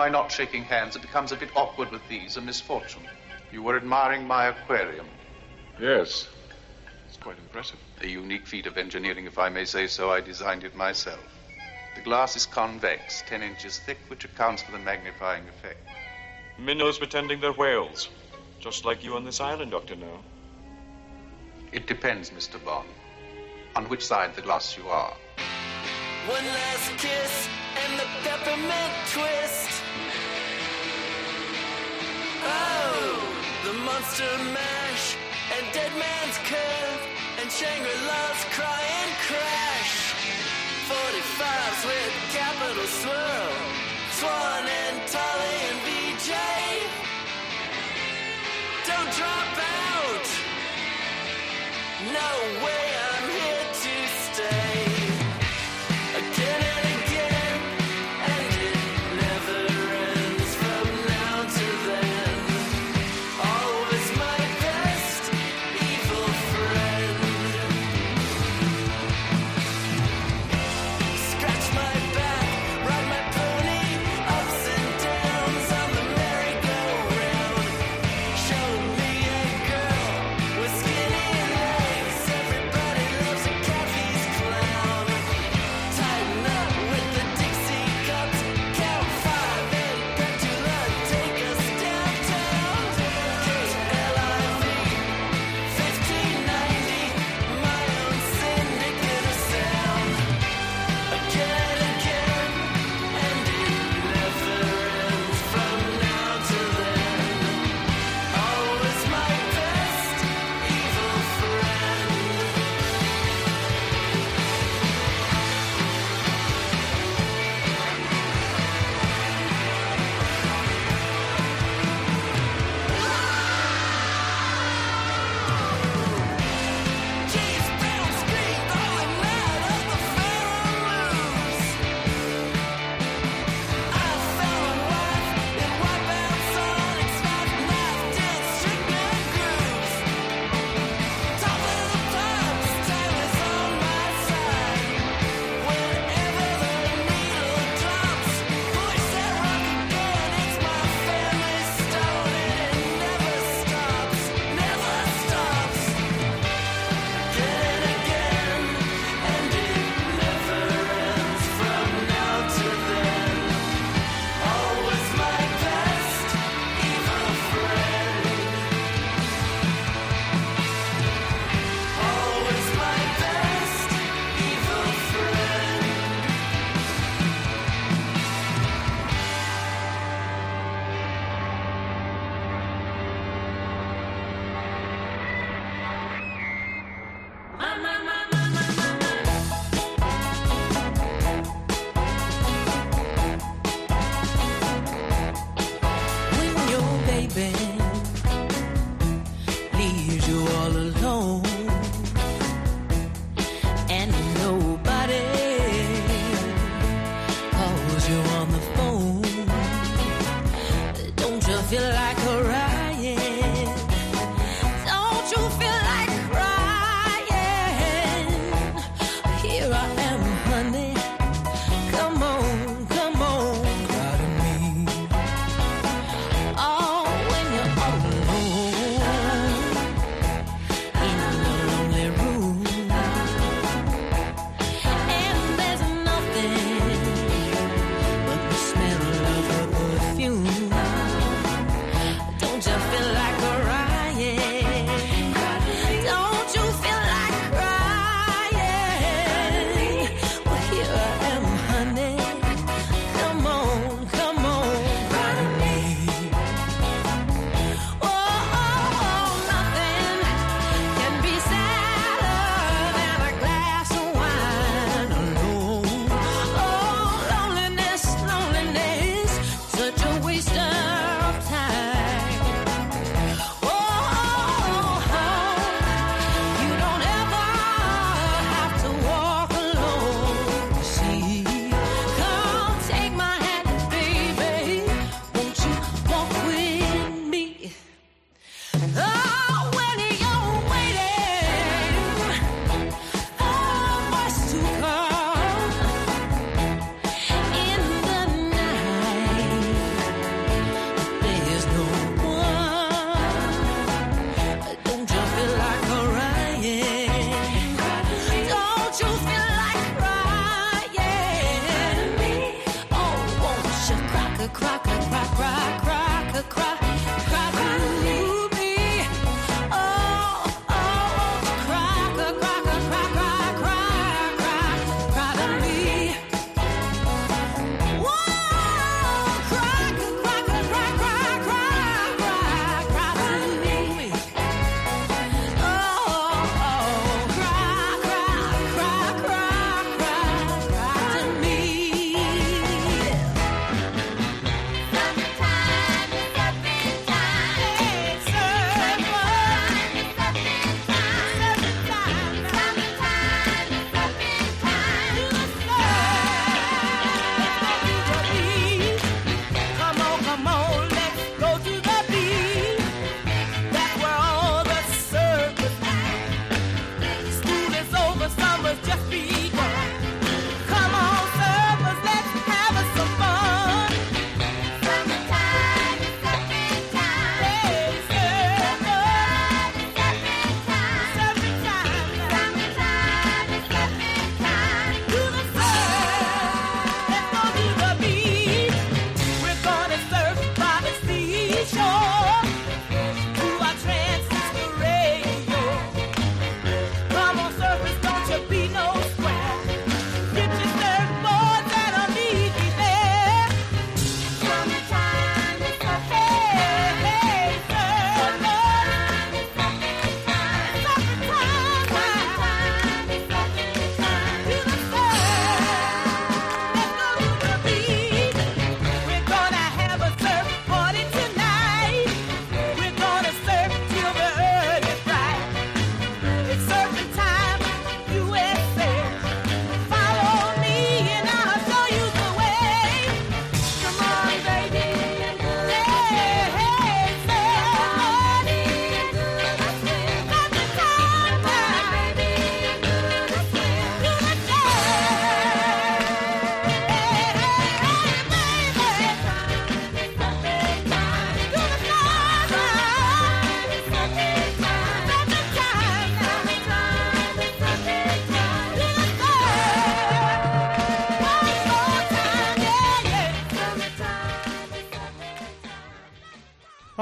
my not shaking hands, it becomes a bit awkward with these, a misfortune. You were admiring my aquarium. Yes. It's quite impressive. A unique feat of engineering, if I may say so. I designed it myself. The glass is convex, 10 inches thick, which accounts for the magnifying effect. Minnows pretending they're whales, just like you on this island, Dr. No. It depends, Mr. Bond, on which side of the glass you are. One last kiss and the peppermint twist. Oh, the monster mash and Dead Man's Curve and Shangri-La's Cry and Crash. 45s with Capitol swirl, Swan and Tollie and BJ. Don't drop out. No way.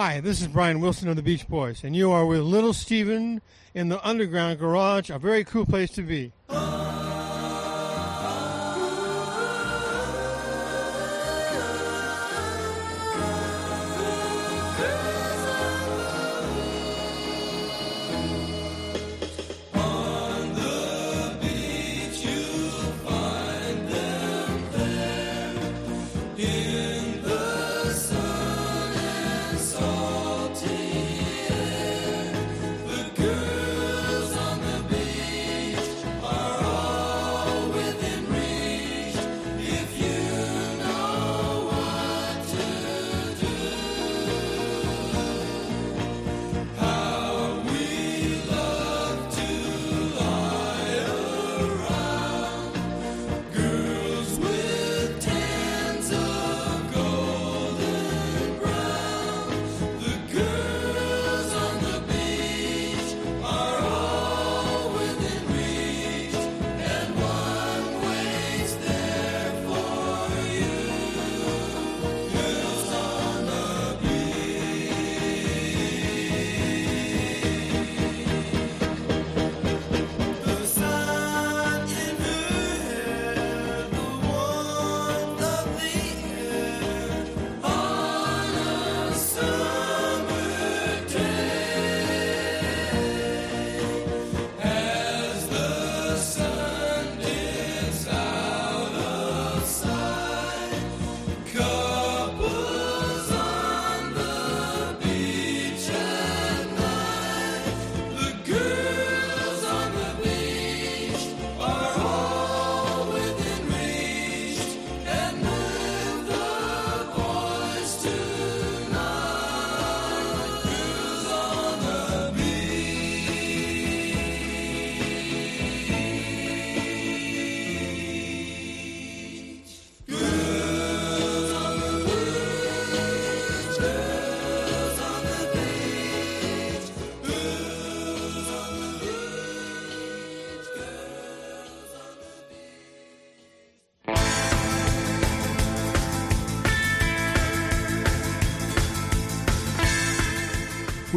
Hi, this is Brian Wilson of the Beach Boys, and you are with Little Steven in the Underground Garage, a very cool place to be.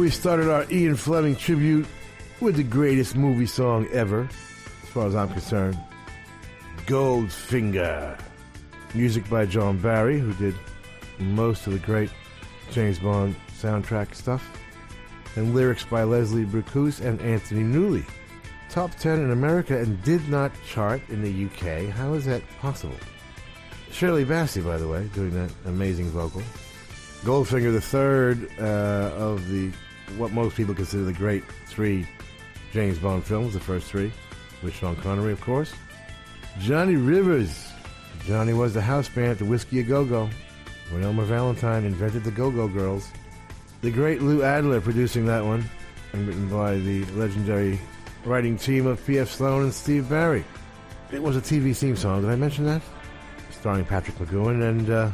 We started our Ian Fleming tribute with the greatest movie song ever, as far as I'm concerned Goldfinger. Music by John Barry, who did most of the great James Bond soundtrack stuff, and lyrics by Leslie Bricusse and Anthony Newley. Top 10 in America and did not chart in the UK. How is that possible? Shirley Bassey, by the way, doing that amazing vocal. Goldfinger, the third uh, of the what most people consider the great three James Bond films, the first three, with Sean Connery, of course. Johnny Rivers. Johnny was the house band at the Whisky A Go Go when Elmer Valentine invented the Go Go Girls. The great Lou Adler producing that one, and written by the legendary writing team of P.F. Sloan and Steve Barri. It was a TV theme song. Did I mention that? Starring Patrick McGoohan, and uh,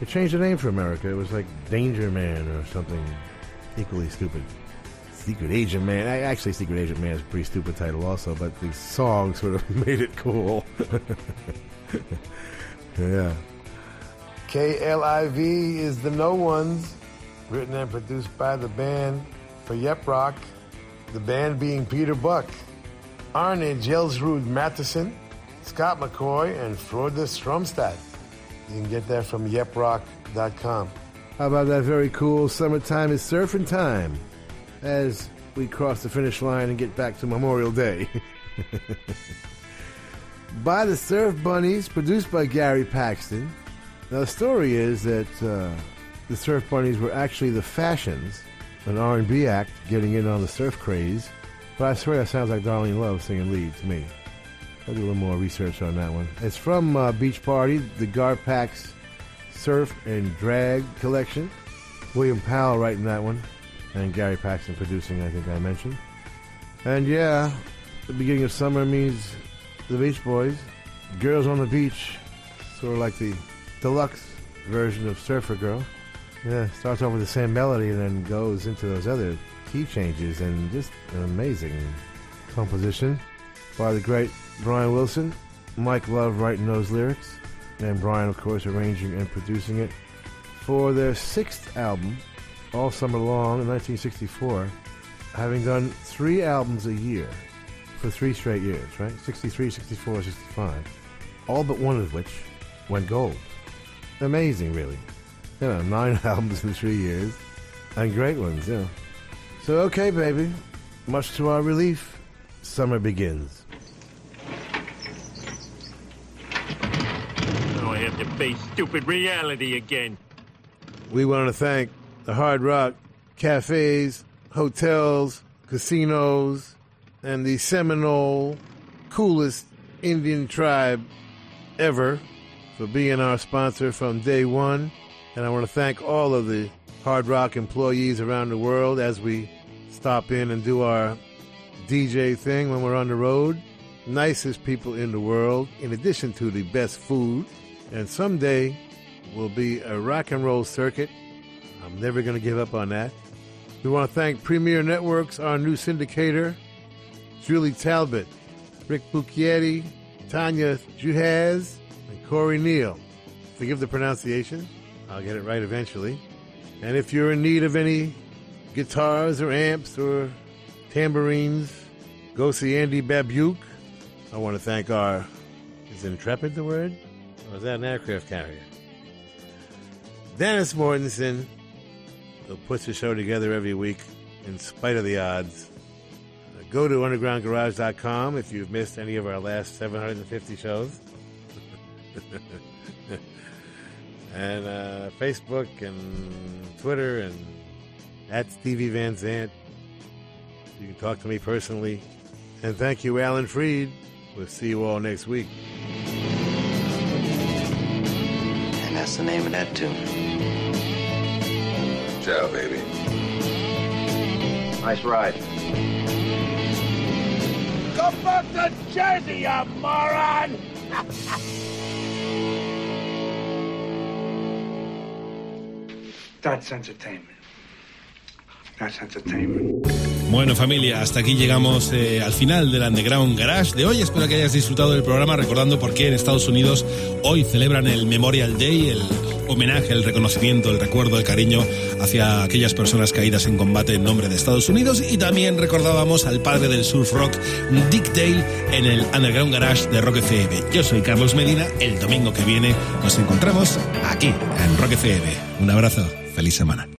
it changed the name for America. It was like Danger Man or something equally stupid. Secret Agent Man. Actually, Secret Agent Man is a pretty stupid title, also, but the song sort of [LAUGHS] made it cool. [LAUGHS] yeah. KLIV is the No Ones, written and produced by the band for Yep Rock, the band being Peter Buck, Arne Jelsrud Matheson, Scott McCaughey, and Frode Stromstad. You can get that from yeprock.com. How about that very cool Summertime is Surfing Time as we cross the finish line and get back to Memorial Day. [LAUGHS] by the Surf Bunnies, produced by Gary Paxton. Now, the story is that uh, the Surf Bunnies were actually the Fashions, an R&B act getting in on the surf craze. But I swear that sounds like Darlene Love singing lead to me. I'll do a little more research on that one. It's from uh, Beach Party, the Gar Garpax Surf and Drag collection. William Powell writing that one, and Gary Paxton producing, I think I mentioned. And yeah, the beginning of summer means the Beach Boys. Girls on the Beach, sort of like the deluxe version of Surfer Girl. Yeah, starts off with the same melody and then goes into those other key changes and just an amazing composition by the great Brian Wilson. Mike Love writing those lyrics, and Brian, of course, arranging and producing it for their sixth album, all summer long in 1964, having done three albums a year for three straight years, right? 63, 64, 65. All but one of which went gold. Amazing, really. You know, [LAUGHS] nine albums in three years. And great ones, yeah. So, okay, baby. Much to our relief, summer begins. Have to face stupid reality again. We want to thank the Hard Rock cafes, hotels, casinos, and the Seminole coolest Indian tribe ever for being our sponsor from day one. And I want to thank all of the Hard Rock employees around the world as we stop in and do our DJ thing when we're on the road. Nicest people in the world, in addition to the best food. And someday will be a rock and roll circuit. I'm never going to give up on that. We want to thank Premiere Networks, our new syndicator, Julie Talbot, Rick Bucchietti, Tanya Juhaz, and Corey Neal. Forgive the pronunciation. I'll get it right eventually. And if you're in need of any guitars or amps or tambourines, go see Andy Babiuk. I want to thank our, is Intrepid the word? Is that an aircraft carrier? Dennis Mortensen, who puts the show together every week in spite of the odds. Go to undergroundgarage.com if you've missed any of our last 750 shows. [LAUGHS] and uh, Facebook and Twitter and at Stevie Van Zandt. You can talk to me personally. And thank you, Alan Freed. We'll see you all next week. And that's the name of that tune. Ciao, baby. Nice ride. Go back to Jersey, you moron! That's entertainment. That's entertainment. Bueno familia, hasta aquí llegamos eh, al final del Underground Garage de hoy. Espero que hayas disfrutado del programa recordando por qué en Estados Unidos hoy celebran el Memorial Day, el homenaje, el reconocimiento, el recuerdo, el cariño hacia aquellas personas caídas en combate en nombre de Estados Unidos y también recordábamos al padre del surf rock, Dick Dale, en el Underground Garage de Rock FM. Yo soy Carlos Medina, el domingo que viene nos encontramos aquí en Rock FM. Un abrazo, feliz semana.